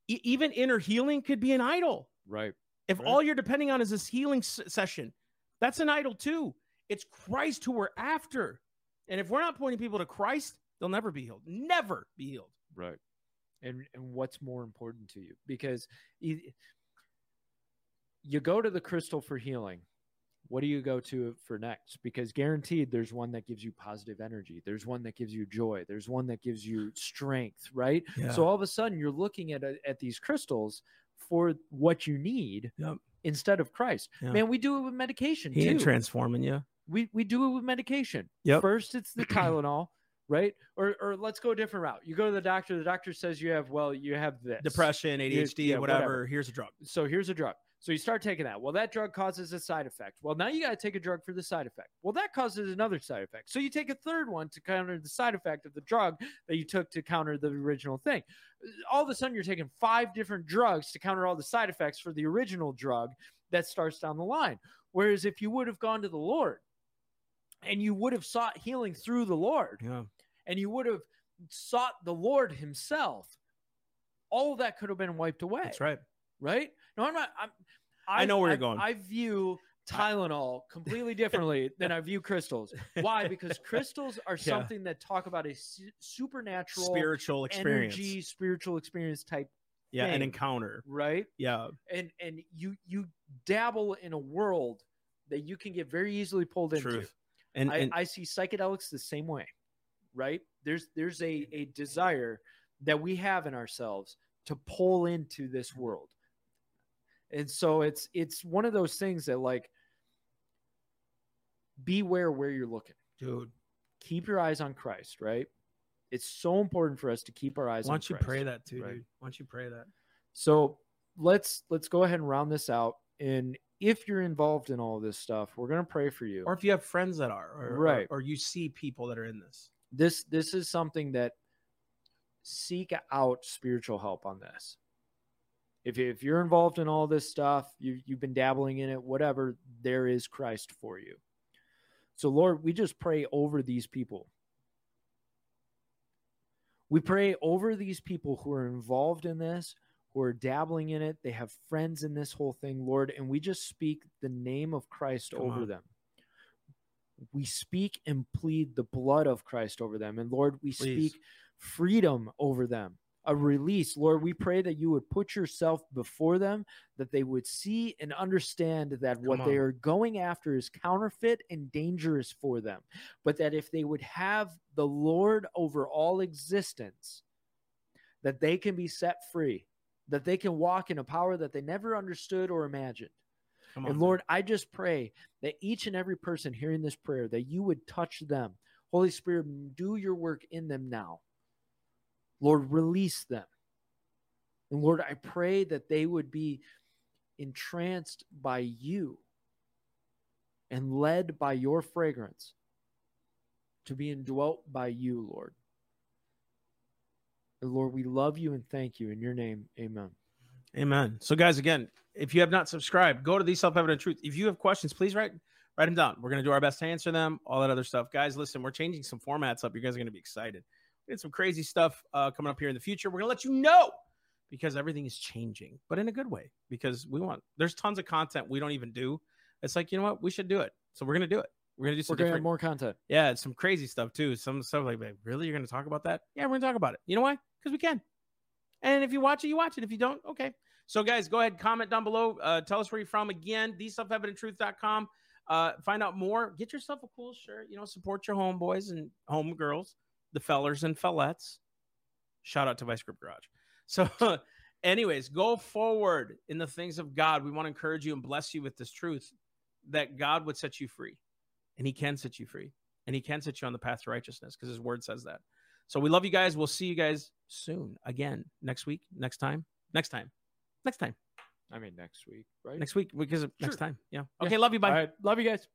E- even inner healing could be an idol. right. If Right. all you're depending on is this healing s- session, that's an idol too. It's Christ who we're after. And if we're not pointing people to Christ, they'll never be healed. Never be healed. Right. and and what's more important to you because you go to the crystal for healing what do you go to for next because guaranteed there's one that gives you positive energy there's one that gives you joy there's one that gives you strength right so all of a sudden you're looking at a, at these crystals for what you need Yep. Instead of christ Yeah. man we do it with medication he ain't transforming you. we we do it with medication. Yep. First, it's the Tylenol, right? Or or let's go a different route. You go to the doctor. The doctor says you have well, you have this Depression, ADHD, yeah, whatever. whatever. Here's a drug. So here's a drug. So you start taking that. Well, that drug causes a side effect. Well, now you got to take a drug for the side effect. Well, that causes another side effect. So you take a third one to counter the side effect of the drug that you took to counter the original thing. All of a sudden, you're taking five different drugs to counter all the side effects for the original drug that starts down the line. Whereas if you would have gone to the Lord and you would have sought healing through the Lord, Yeah. and you would have sought the Lord Himself, all that could have been wiped away. That's right. Right? No, I'm not. I'm, I know where you're going. I view Tylenol completely differently than I view crystals. Why? Because crystals are Yeah. something that talk about a su- supernatural Spiritual experience. energy, spiritual experience type, yeah, an encounter. right? Yeah. And and you you dabble in a world that you can get very easily pulled into. Truth. And, I, and I see psychedelics the same way, right? There's there's a a desire that we have in ourselves to pull into this world, and so it's it's one of those things that like beware where you're looking. dude, Keep your eyes on Christ, right? It's so important for us to keep our eyes why don't you Christ. pray that too, Right. dude? Why don't you pray that? So let's let's go ahead and round this out. And if you're involved in all this stuff, we're gonna pray for you. Or if you have friends that are, or, Right. or, or you see people that are in this. this this is something that seek out spiritual help on this if, if you're involved in all this stuff you, you've been dabbling in it whatever there is christ for you so lord we just pray over these people we pray over these people who are involved in this who are dabbling in it they have friends in this whole thing lord and we just speak the name of christ Come over on. them we speak and plead the blood of Christ over them. And Lord, we Please. speak freedom over them, a release. Lord, we pray that you would put yourself before them, that they would see and understand that what Come they are going after is counterfeit and dangerous for them. But that if they would have the Lord over all existence, that they can be set free, that they can walk in a power that they never understood or imagined. Come on. And. Lord, I just pray that each and every person hearing this prayer, that you would touch them. Holy Spirit, do your work in them now. Lord, release them. And Lord, I pray that they would be entranced by you and led by your fragrance to be indwelt by you, Lord. And Lord, we love you and thank you. In your name, amen. Amen. So, guys, again, if you have not subscribed, go to the self evident truth. If you have questions, please write write them down. We're gonna do our best to answer them. All that other stuff, guys. Listen, we're changing some formats up. You guys are gonna be excited. We got some crazy stuff uh, coming up here in the future. We're gonna let you know because everything is changing, but in a good way. Because we want there's tons of content we don't even do. It's like you know what we should do it, so we're gonna do it. We're gonna do some different, more content. yeah, it's some crazy stuff too. Some stuff like, "Babe, really, you're gonna talk about that? Yeah, we're gonna talk about it. You know why? Because we can. And if you watch it, you watch it. If you don't, okay. So, guys, go ahead, comment down below. Uh, tell us where you're from. Again, theselfevidenttruth.com. Uh, find out more. Get yourself a cool shirt. You know, support your homeboys and homegirls, the fellers and fellettes. Shout out to Vice Grip Garage. So, anyways, go forward in the things of God. We want to encourage you and bless you with this truth that God would set you free, and He can set you free, and He can set you on the path to righteousness because His Word says that. So, we love you guys. We'll see you guys soon again next week, next time, next time, next time, I mean, next week, right? next week because of next time. Yeah. Okay. Love you. Bye. Right. Love you guys.